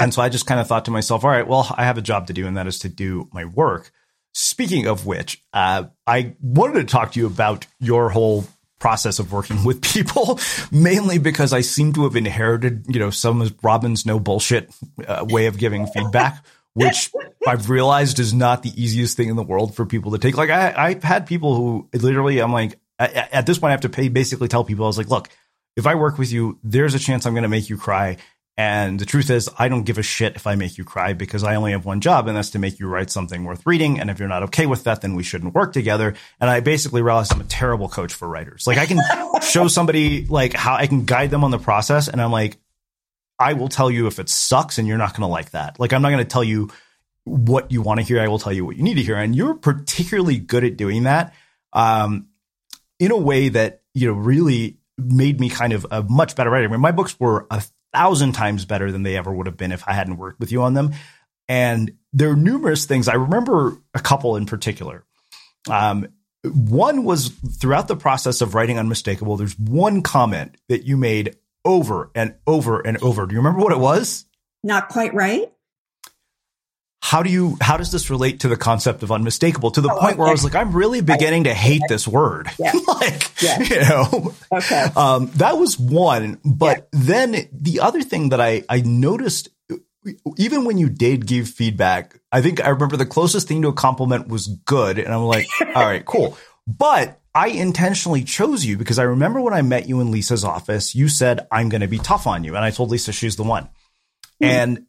And so I just kind of thought to myself, all right, well, I have a job to do, and that is to do my work. Speaking of which, uh, I wanted to talk to you about your whole process of working <laughs> with people, mainly because I seem to have inherited, you know, some of Robin's no bullshit uh, way of giving feedback, <laughs> which I've realized is not the easiest thing in the world for people to take. Like I, I've had people who literally, I'm like, at this point, I have to pay, basically tell people, I was like, look, if I work with you, there's a chance I'm going to make you cry. And the truth is, I don't give a shit if I make you cry because I only have one job, and that's to make you write something worth reading. And if you're not okay with that, then we shouldn't work together. And I basically realized I'm a terrible coach for writers. Like I can <laughs> show somebody like how I can guide them on the process, and I'm like, I will tell you if it sucks, and you're not going to like that. Like I'm not going to tell you what you want to hear. I will tell you what you need to hear, and you're particularly good at doing that um, in a way that you know really made me kind of a much better writer. I mean, my books were a thousand times better than they ever would have been if I hadn't worked with you on them. And there are numerous things. I remember a couple in particular. Um, one was throughout the process of writing Unmistakable, there's one comment that you made over and over and over. Do you remember what it was? Not quite right how do you how does this relate to the concept of unmistakable to the oh, point okay. where I was like, I'm really beginning to hate this word. <laughs> Yeah. like yeah. you know. Okay. Um, that was one. But yeah. then the other thing that I I noticed even when you did give feedback, I think I remember the closest thing to a compliment was good. And I'm like, <laughs> all right, cool. But I intentionally chose you because I remember when I met you in Lisa's office, you said, I'm going to be tough on you. And I told Lisa she's the one. Mm-hmm. And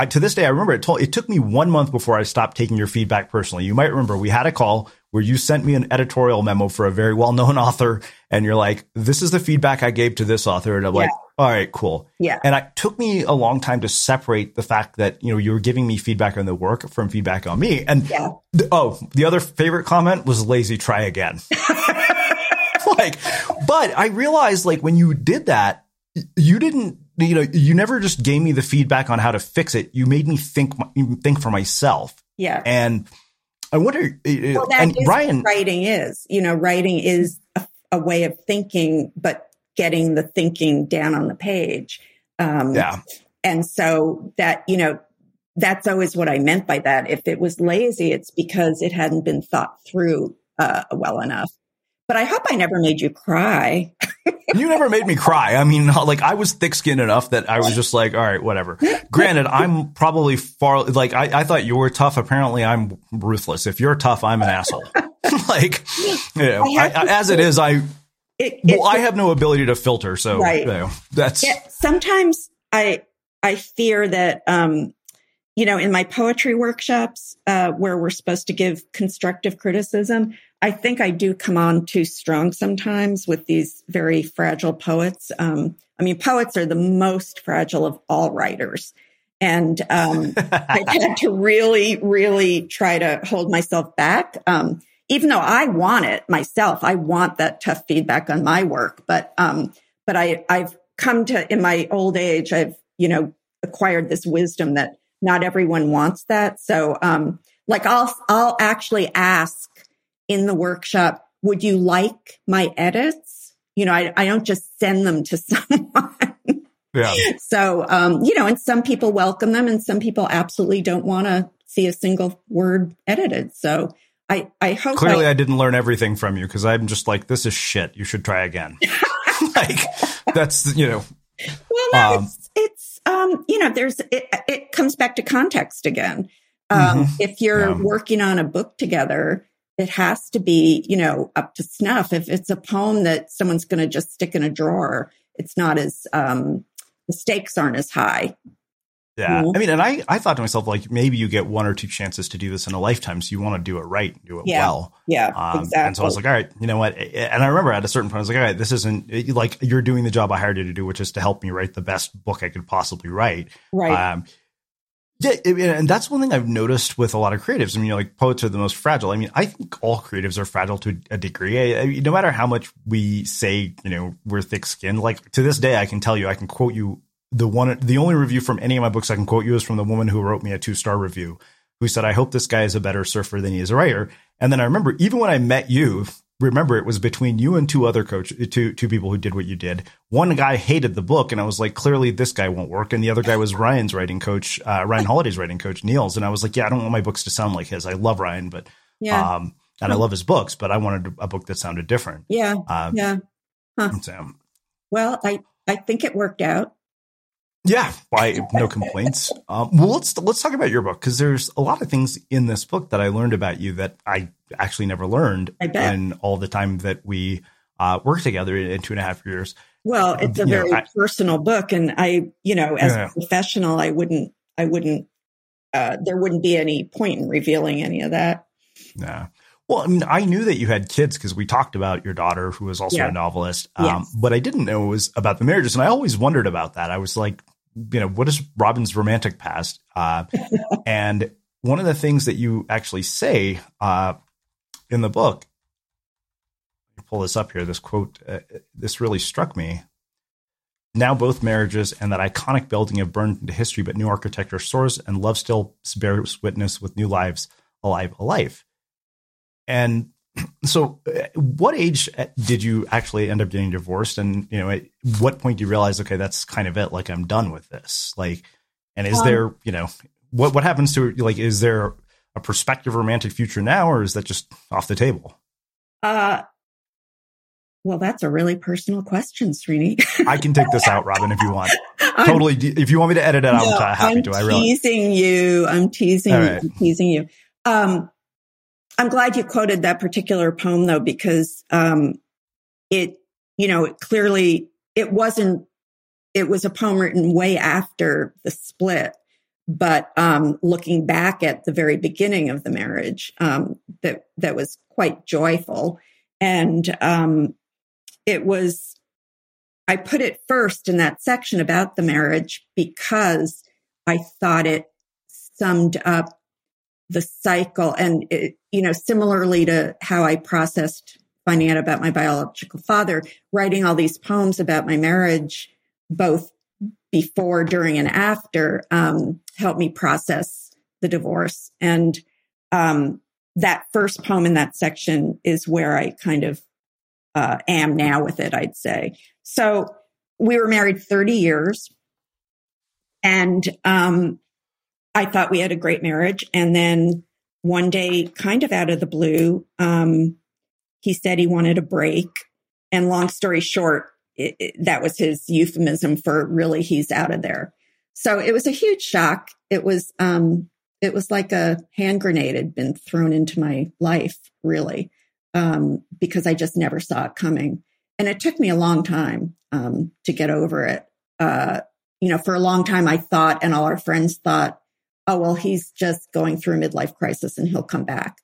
I, to this day, I remember it, told, it took me one month before I stopped taking your feedback personally. You might remember we had a call where you sent me an editorial memo for a very well known <laughs> author, and you're like, "This is the feedback I gave to this author," and I'm yeah. like, All right, cool. Yeah. And it took me a long time to separate the fact that, you know, you were giving me feedback on the work from feedback on me. And Yeah. oh, the other favorite comment was lazy try again. <laughs> like, but I realized like when you did that, you didn't, you know, you never just gave me the feedback on how to fix it. You made me think, think for myself. Yeah. And I wonder, uh, well, that and what writing is. You know, writing is a, a way of thinking, but getting the thinking down on the page. Um, yeah. And so that, you know, that's always what I meant by that. If it was lazy, it's because it hadn't been thought through uh, well enough. But I hope I never made you cry. <laughs> you never made me cry. I mean, <laughs> like I was thick skinned enough that I was just like, all right, whatever. Granted, I'm probably far, like I, I thought you were tough. Apparently I'm ruthless. If you're tough, I'm an asshole. <laughs> like, you know, I I, as it is, I, It, well, it's- I have no ability to filter. So, Right. you know, that's, Yeah, sometimes I I fear that um, you know, in my poetry workshops uh, where we're supposed to give constructive criticism, I think I do come on too strong sometimes with these very fragile poets. Um, I mean, poets are the most fragile of all writers. And um, <laughs> I've had to really, really try to hold myself back. Um, even though I want it myself, I want that tough feedback on my work. But um, but I I've come to in my old age, I've you know acquired this wisdom that not everyone wants that. So um, like I'll I'll actually ask in the workshop, would you like my edits? You know, I, I don't just send them to <laughs> someone. yeah. So, um, you know, and some people welcome them and some people absolutely don't want to see a single word edited. So I, I hope Clearly, I, I didn't learn everything from you because I'm just like, this is shit. You should try again. <laughs> like, that's, you know, well, no, um, it's, it's, um, you know, there's, it, it comes back to context again. Um, Mhm. if you're Yeah. working on a book together, it has to be, you know, up to snuff. If it's a poem that someone's going to just stick in a drawer, it's not as, um, the stakes aren't as high. Yeah. Mhm. I mean, and I, I thought to myself, like, maybe you get one or two chances to do this in a lifetime. So you want to do it right and do it Yeah. well. Yeah, Um, exactly. And so I was like, all right, you know what? And I remember at a certain point, I was like, all right, this isn't like you're doing the job I hired you to do, which is to help me write the best book I could possibly write. right. Um, yeah, and that's one thing I've noticed with a lot of creatives. I mean, you know, like poets are the most fragile. I mean, I think all creatives are fragile to a degree. I, I, no matter how much we say, you know, we're thick skinned. Like to this day, I can tell you, I can quote you the one, the only review from any of my books I can quote you is from the woman who wrote me a two star review, who said, "I hope this guy is a better surfer than he is a writer." And then I remember, even when I met you, remember it was between you and two other coach, two two people who did what you did. One guy hated the book, and I was like, clearly this guy won't work. And the other guy was Ryan's writing coach, uh, Ryan Holiday's writing coach, Nils. And I was like, yeah, I don't want my books to sound like his. I love Ryan, but Yeah. um, and I love his books, but I wanted a book that sounded different. yeah. Um, yeah. so, Well, I, I think it worked out. Yeah, I no complaints. Um, well, let's let's talk about your book because there's a lot of things in this book that I learned about you that I actually never learned in all the time that we uh, worked together in, two and a half years. Well, it's a You know, very I- personal book, and I, you know, as Yeah. a professional, I wouldn't, I wouldn't, uh, there wouldn't be any point in revealing any of that. Yeah. Well, I mean, I knew that you had kids because we talked about your daughter, who was also Yeah. a novelist. Um, Yes. But I didn't know it was about the marriages, and I always wondered about that. I was like, you know, what is Robin's romantic past? Uh, <laughs> and one of the things that you actually say uh, in the book, pull this up here. This quote, uh, this really struck me. Now both marriages and that iconic building have burned into history, but new architecture soars and love still bears witness with new lives, alive, alive. And so, uh, what age uh, did you actually end up getting divorced? And you know, at what point do you realize, okay, that's kind of it? Like, I'm done with this. Like, and is Um, there, you know, what what happens to like? Is there a prospective romantic future now, or is that just off the table? Uh, well, that's a really personal question, Srini. I can take this out, Robin, if you want. <laughs> Totally. If you want me to edit it, I'm No, happy I'm to. I'm teasing you. I'm teasing All you. I'm teasing you. Um, I'm glad you quoted that particular poem though, because, um, it, you know, it clearly, it wasn't, it was a poem written way after the split, but, um, looking back at the very beginning of the marriage, um, that, that was quite joyful. And, um, it was, I put it first in that section about the marriage because I thought it summed up the cycle. And it, you know similarly to how I processed finding out about my biological father writing all these poems about my marriage both before during and after um, helped me process the divorce. And um, that first poem in that section is where I kind of uh, am now with it, I'd say. So we were married 30 years. And um, I thought we had a great marriage. And then one day, kind of out of the blue, um, he said he wanted a break. And long story short, it, it, that was his euphemism for really he's out of there. So it was a huge shock. It was, um, it was like a hand grenade had been thrown into my life, really, um, because I just never saw it coming. And it took me a long time um, to get over it. Uh, you know, for a long time, I thought, and all our friends thought, oh, well, he's just going through a midlife crisis and he'll come back.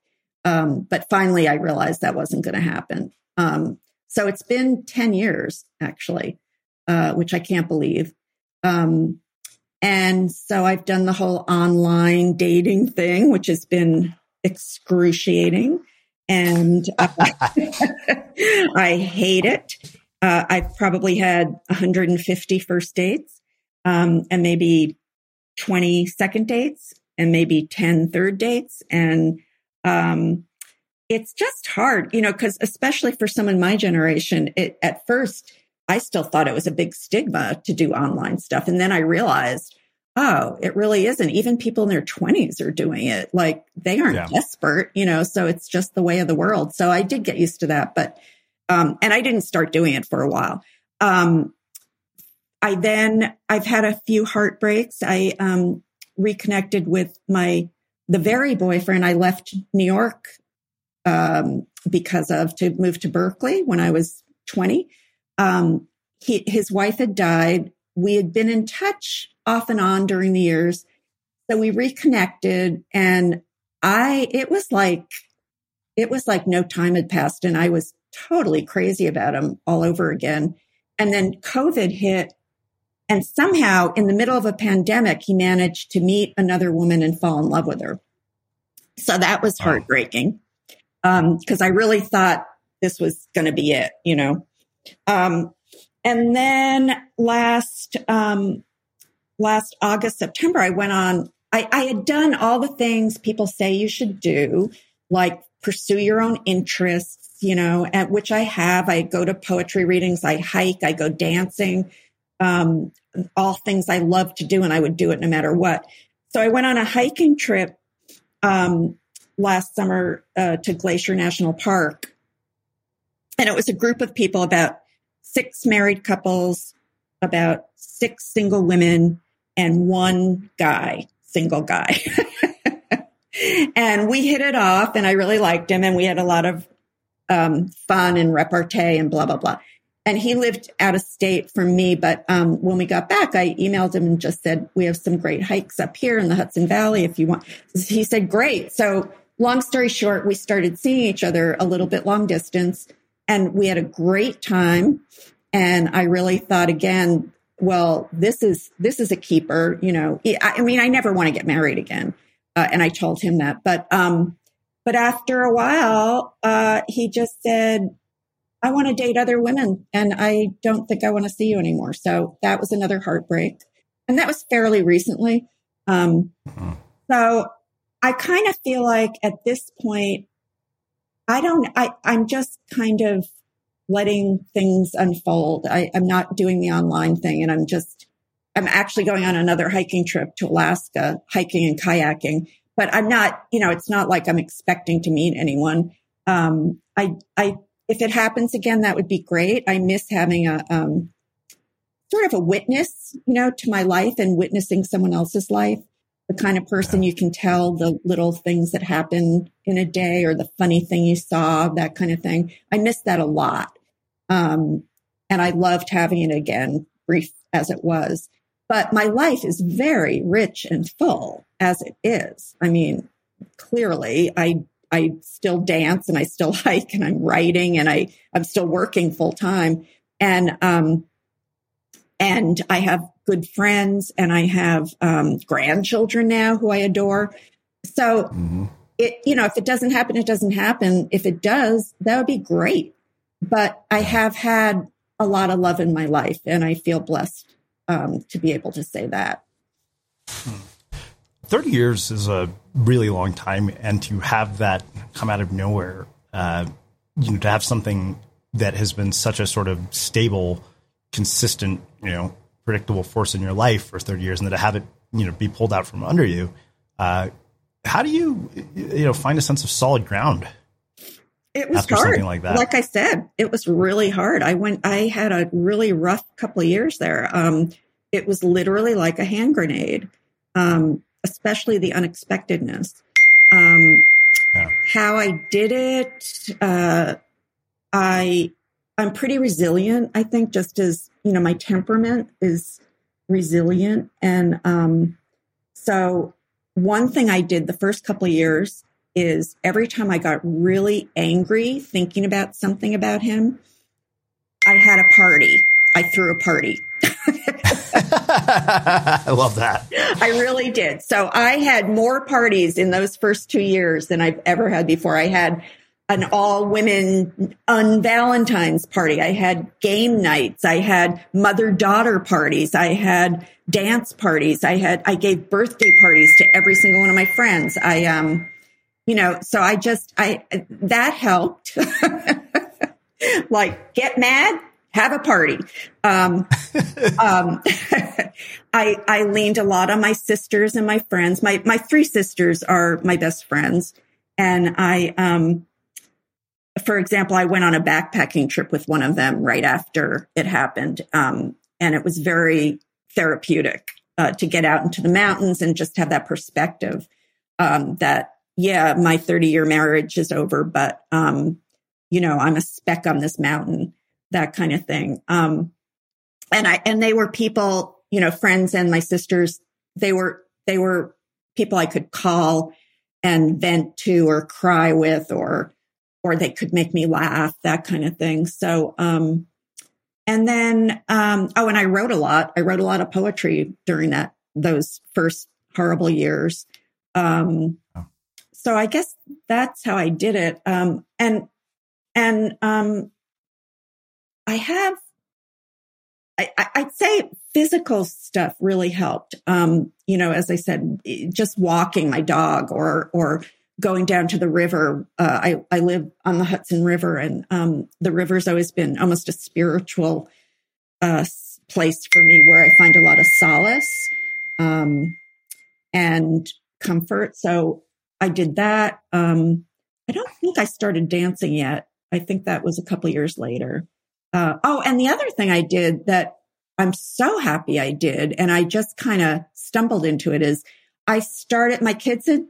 Um, but finally, I realized that wasn't going to happen. Um, so it's been 10 years, actually, uh, which I can't believe. Um, and so I've done the whole online dating thing, which has been excruciating. And uh, <laughs> I hate it. Uh, I've probably had 150 first dates um, and maybe 20 second dates and maybe 10 third dates. And um, it's just hard, you know, because especially for someone my generation, it, at first, I still thought it was a big stigma to do online stuff. And then I realized, oh, it really isn't. Even people in their 20s are doing it. Like they aren't yeah. desperate, you know, so it's just the way of the world. So I did get used to that. But, um, and I didn't start doing it for a while. Um, I then, I've had a few heartbreaks. I, um, reconnected with my, the very boyfriend I left New York, um, because of to move to Berkeley when I was 20. Um, he, his wife had died. We had been in touch off and on during the years. So we reconnected and I, it was like, it was like no time had passed and I was totally crazy about him all over again. And then COVID hit and somehow in the middle of a pandemic, he managed to meet another woman and fall in love with her. So that was heartbreaking. Um, cause I really thought this was going to be it, you know? Um, and then last, um, last August, September, I went on, I, I had done all the things people say you should do, like pursue your own interests, you know, at which I have. I go to poetry readings, I hike, I go dancing, um, all things I love to do, and I would do it no matter what. So I went on a hiking trip um, last summer uh, to Glacier National Park. And it was a group of people, about six married couples, about six single women, and one guy, single guy. <laughs> and we hit it off and I really liked him and we had a lot of um, fun and repartee and blah, blah, blah. And he lived out of state from me. But um, when we got back, I emailed him and just said, we have some great hikes up here in the Hudson Valley if you want. He said, great. So long story short, we started seeing each other a little bit long distance and we had a great time. And I really thought again, well, this is, this is a keeper, you know, I mean, I never want to get married again. Uh, and I told him that, but, um, but after a while, uh, he just said, I want to date other women and I don't think I want to see you anymore. So that was another heartbreak. And that was fairly recently. Um, mm-hmm. so I kind of feel like at this point, I don't, I, I'm just kind of letting things unfold. I, I'm not doing the online thing and I'm just, I'm actually going on another hiking trip to Alaska, hiking and kayaking, but I'm not, you know, it's not like I'm expecting to meet anyone. Um, I, I, if it happens again, that would be great. I miss having a, um, sort of a witness, you know, to my life and witnessing someone else's life. The kind of person you can tell the little things that happen in a day or the funny thing you saw, that kind of thing. I miss that a lot. Um, and I loved having it again, brief as it was. But my life is very rich and full as it is. I mean, clearly I, I still dance and I still <laughs> hike and I'm writing and I, I'm still working full time. And, um, and I have good friends and I have um, grandchildren now who I adore. So mm-hmm. it, you know, if it doesn't happen, it doesn't happen. If it does, that would be great. But I have had a lot of love in my life and I feel blessed um, to be able to say that. 30 years is a really long time. And to have that come out of nowhere, uh, you know, to have something that has been such a sort of stable, consistent, you know, predictable force in your life for 30 years and then to have it, you know, be pulled out from under you. Uh, how do you, you know, find a sense of solid ground? It was hard. Like, that. like, I said, it was really hard. I went, I had a really rough couple of years there. Um, it was literally like a hand grenade, um, especially the unexpectedness. Um, yeah. How I did it, uh, I I'm pretty resilient. I think just as you know, my temperament is resilient, and um, so one thing I did the first couple of years is every time I got really angry thinking about something about him, I had a party. I threw a party. <laughs> I love that. I really did. So I had more parties in those first two years than I've ever had before. I had an all women on Valentine's party. I had game nights. I had mother daughter parties. I had dance parties. I had, I gave birthday parties to every single one of my friends. I, um, you know, so I just, I, that helped. <laughs> like get mad, have a party. Um, <laughs> um, <laughs> I, I leaned a lot on my sisters and my friends. My, my three sisters are my best friends. And I, um, for example, I went on a backpacking trip with one of them right after it happened. Um, and it was very therapeutic uh, to get out into the mountains and just have that perspective um, that, yeah, my 30 year marriage is over, but, um, you know, I'm a speck on this mountain, that kind of thing. Um, and I, and they were people, you know, friends and my sisters, they were, they were people I could call and vent to or cry with or, or they could make me laugh, that kind of thing. So, um, and then, um, oh, and I wrote a lot. I wrote a lot of poetry during that, those first horrible years. Um, so I guess that's how I did it. Um, and, and, um, I have, I, I'd say physical stuff really helped. Um, you know, as I said, just walking my dog or, or going down to the river. Uh, I, I live on the Hudson River, and um, the river's always been almost a spiritual uh, place for me where I find a lot of solace um, and comfort. So I did that. Um, I don't think I started dancing yet. I think that was a couple years later. Uh, oh, and the other thing I did that I'm so happy I did, and I just kind of stumbled into it is I started, my kids had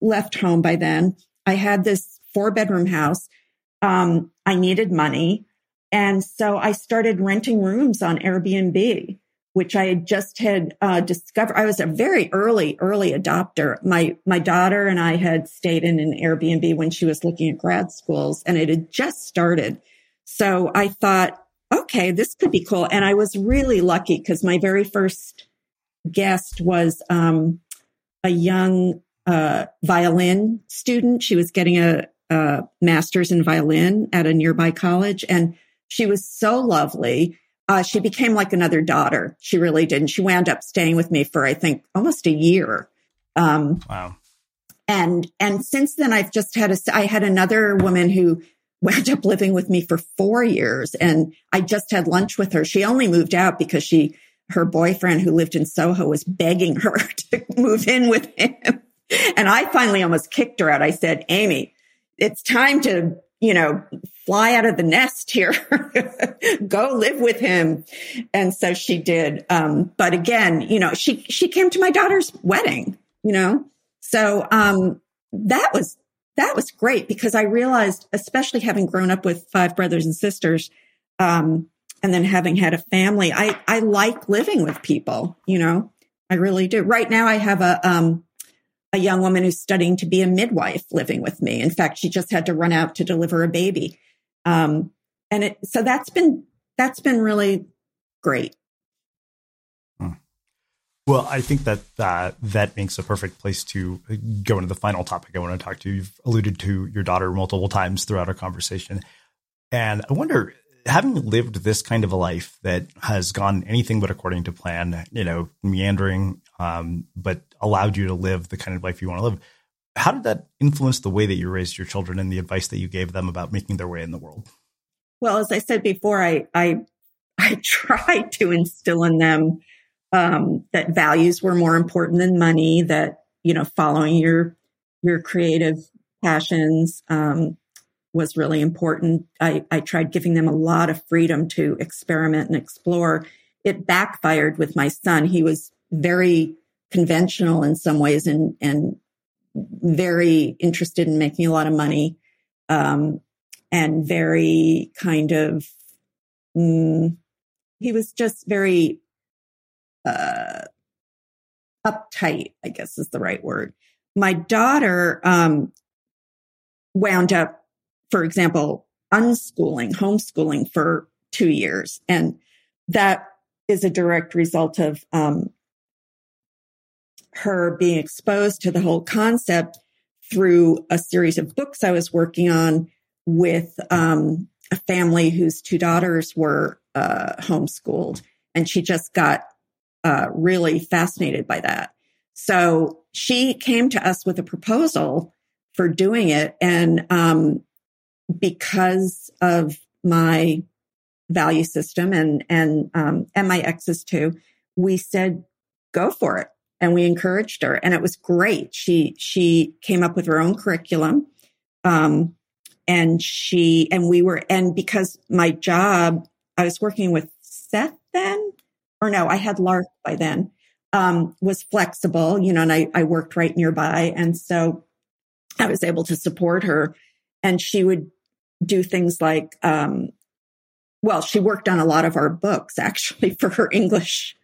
left home by then. I had this four bedroom house. Um, I needed money. And so I started renting rooms on Airbnb, which I had just had uh, discovered. I was a very early, early adopter. My, my daughter and I had stayed in an Airbnb when she was looking at grad schools and it had just started. So I thought, okay, this could be cool. And I was really lucky because my very first guest was um, a young uh, violin student. She was getting a, a master's in violin at a nearby college, and she was so lovely. Uh, she became like another daughter. She really did. And she wound up staying with me for, I think, almost a year. Um, wow. And, and since then, I've just had a, I had another woman who wound up living with me for four years and I just had lunch with her. She only moved out because she, her boyfriend who lived in Soho was begging her <laughs> to move in with him and I finally almost kicked her out. I said, Amy, it's time to, you know, fly out of the nest here. <laughs> Go live with him. And so she did. Um, but again, you know, she, she came to my daughter's wedding, you know, so, um, that was, that was great because I realized, especially having grown up with five brothers and sisters, um, and then having had a family, I, I like living with people, you know, I really do. Right now I have a, um, a young woman who's studying to be a midwife living with me. In fact, she just had to run out to deliver a baby. Um, and it, so that's been, that's been really great. Well, I think that uh, that makes a perfect place to go into the final topic I want to talk to. You've alluded to your daughter multiple times throughout our conversation. And I wonder, having lived this kind of a life that has gone anything but according to plan, you know, meandering, um, but allowed you to live the kind of life you want to live, how did that influence the way that you raised your children and the advice that you gave them about making their way in the world? Well, as I said before, I I I <laughs> tried to instill in them um, that values were more important than money. That you know, following your your creative passions um, was really important. I, I tried giving them a lot of freedom to experiment and explore. It backfired with my son. He was very conventional in some ways and and very interested in making a lot of money. Um, and very kind of, mm, he was just very uh, uptight, I guess is the right word. My daughter um, wound up, for example, unschooling, homeschooling for two years. And that is a direct result of um, her being exposed to the whole concept through a series of books I was working on with um, a family whose two daughters were uh, homeschooled, and she just got uh, really fascinated by that. So she came to us with a proposal for doing it, and um, because of my value system and and um, and my exes too, we said go for it, and we encouraged her, and it was great. She she came up with her own curriculum. Um, and she and we were and because my job i was working with seth then or no i had lark by then um, was flexible you know and I, I worked right nearby. And so i was able to support her. And she would do things like um, well she worked on a lot of our books actually <laughs> for her english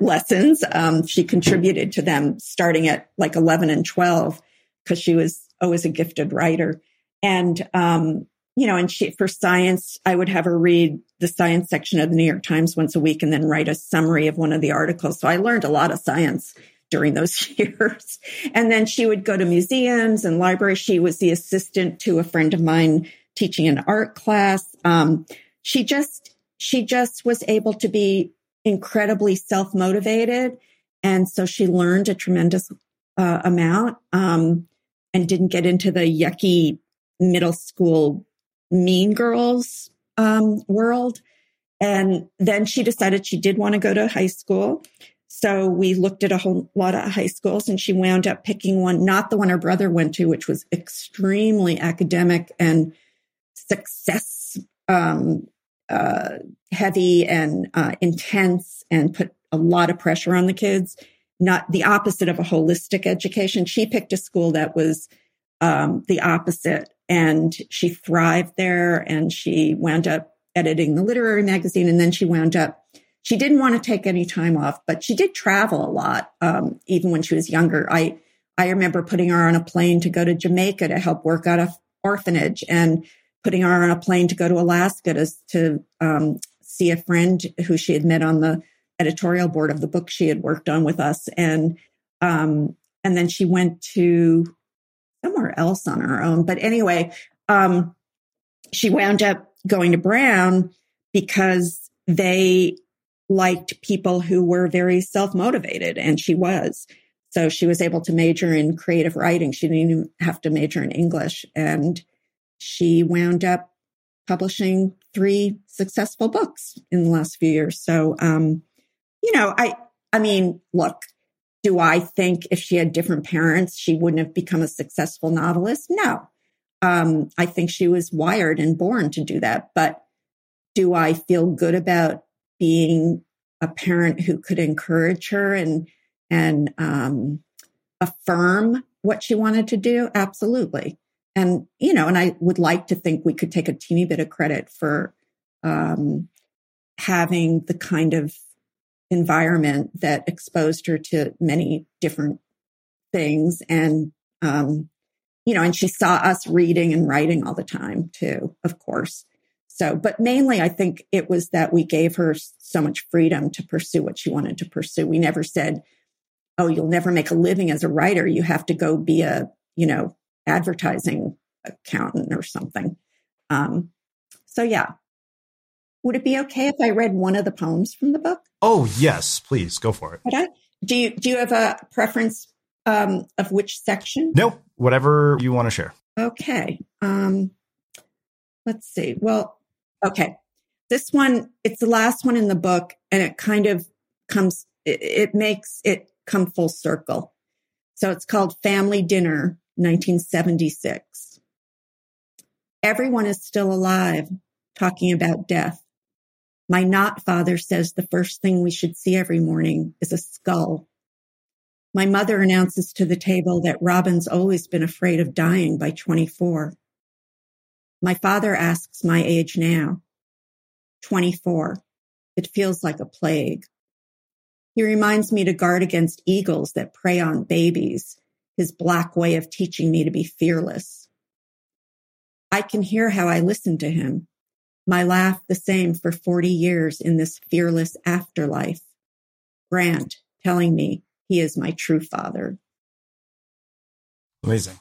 lessons. Um, she contributed to them starting at like 11 and 12 because she was always a gifted writer. And, um, you know, and she, for science, I would have her read the science section of the New York Times once a week and then write a summary of one of the articles. So I learned a lot of science during those <laughs> years. And then she would go to museums and libraries. She was the assistant to a friend of mine teaching an art class. Um, she just, she just was able to be incredibly self motivated. And so she learned a tremendous uh, amount um, and didn't get into the yucky middle school mean girls um, world. And then she decided she did want to go to high school. So we looked at a whole lot of high schools and she wound up picking one, not the one her brother went to, which was extremely academic and success um, uh, heavy and uh, intense and put a lot of pressure on the kids. Not the opposite of a holistic education. She picked a school that was um, the opposite and she thrived there and she wound up editing the literary magazine and then she wound up she didn't want to take any time off but she did travel a lot um, even when she was younger. I i remember putting her on a plane to go to jamaica to help work out an orphanage and putting her on a plane to go to alaska to, to um, see a friend who she had met on the editorial board of the book she had worked on with us. And um, and then she went to somewhere else on her own. But anyway, um, she wound up going to Brown because they liked people who were very self motivated, and she was. So she was able to major in creative writing. She didn't even have to major in English. And she wound up publishing three successful books in the last few years. So, um, you know, I, I mean, look, do I think if she had different parents, she wouldn't have become a successful novelist? No. Um, I think she was wired and born to do that. But do I feel good about being a parent who could encourage her and and um, affirm what she wanted to do? Absolutely. And you know, and I would like to think we could take a teeny bit of credit for um, having the kind of environment that exposed her to many different things and um, you know and she saw us reading and writing all the time too of course so but mainly i think it was that we gave her so much freedom to pursue what she wanted to pursue we never said oh, you'll never make a living as a writer. You have to go be a, you know, advertising accountant or something. Um, so yeah. Would it be okay if I read one of the poems from the book? Oh yes, please go for it. Would I? Do you do you have a preference um, of which section? No, whatever you want to share. Okay. Um, let's see. Well, okay. This one, it's the last one in the book, and it kind of comes. It, it makes it come full circle. So it's called Family Dinner, 1976. Everyone is still alive, talking about death. My not father says the first thing we should see every morning is a skull. My mother announces to the table that Robin's always been afraid of dying by 24. My father asks my age now. 24. It feels like a plague. He reminds me to guard against eagles that prey on babies, his black way of teaching me to be fearless. I can hear how I listen to him, my laugh the same for 40 years in this fearless afterlife. Grant telling me he is my true father. Amazing.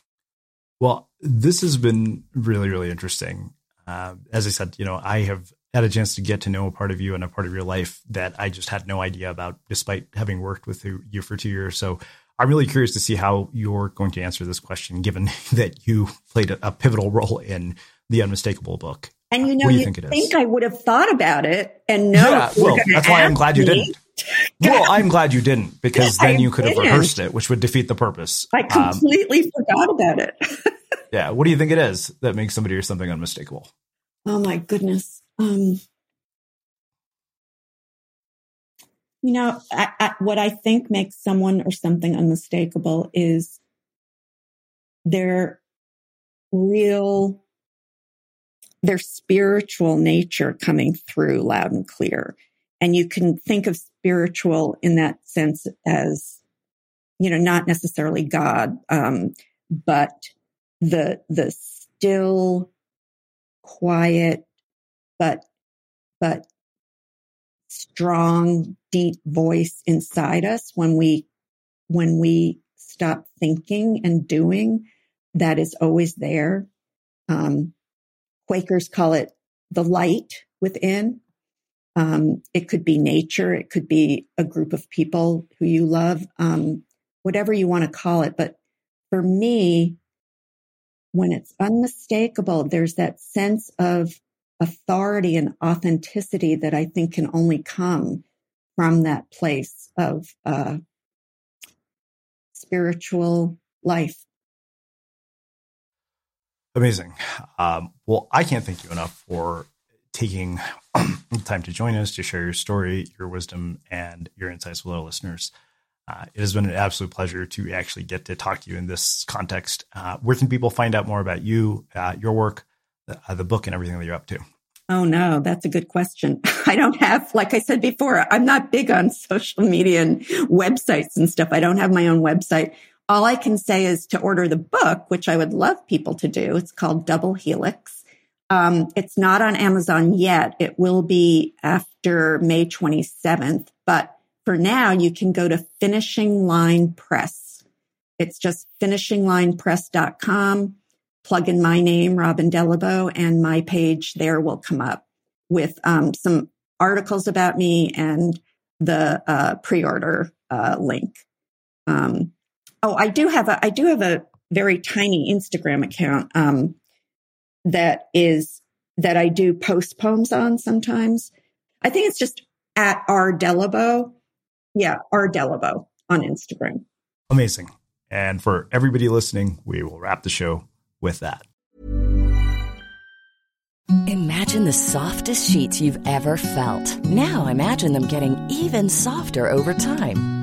Well, this has been really, really interesting. Uh, as I said, you know, I have had a chance to get to know a part of you and a part of your life that I just had no idea about, despite having worked with you for two years. So I'm really curious to see how you're going to answer this question, given <laughs> that you played a, a pivotal role in the Unmistakable book. And you know, you, you think, think, I would have thought about it and know. Yeah, well, that's why I'm glad me. you didn't. <laughs> well, I'm glad you didn't because then I you could didn't. have rehearsed it, which would defeat the purpose. I um, completely um, forgot about it. <laughs> yeah. What do you think it is that makes somebody or something unmistakable? Oh my goodness. Um, you know, I, I, what I think makes someone or something unmistakable is their real, their spiritual nature coming through loud and clear. And you can think of spiritual in that sense as, you know, not necessarily God, um, but the, the still, quiet, but, but strong, deep voice inside us when we, when we stop thinking and doing that is always there. Um, Quakers call it the light within. Um, it could be nature. It could be a group of people who you love, um, whatever you want to call it. But for me, when it's unmistakable, there's that sense of authority and authenticity that I think can only come from that place of uh, spiritual life. Amazing. Um, well, I can't thank you enough for taking <clears throat> time to join us to share your story, your wisdom, and your insights with our listeners. Uh, it has been an absolute pleasure to actually get to talk to you in this context. Uh, where can people find out more about you, uh, your work, the, uh, the book, and everything that you're up to? Oh, no, that's a good question. <laughs> I don't have, like I said before, I'm not big on <laughs> social media and websites and stuff. I don't have my own website. All I can say is to order the book, which I would love people to do. It's called Double Helix. Um, it's not on Amazon yet. It will be after May 27th, but for now, you can go to Finishing Line Press. It's just finishinglinepress.com plug in my name, Robin Dellabough, and my page there will come up with um, some articles about me and the uh, pre-order uh, link. Um, oh, I do have a I do have a very tiny Instagram account um, that is that I do post poems on sometimes. I think it's just at R Dellabough. Yeah, R Dellabough on Instagram. Amazing. And for everybody listening, we will wrap the show with that. Imagine the softest sheets you've ever felt. Now imagine them getting even softer over time.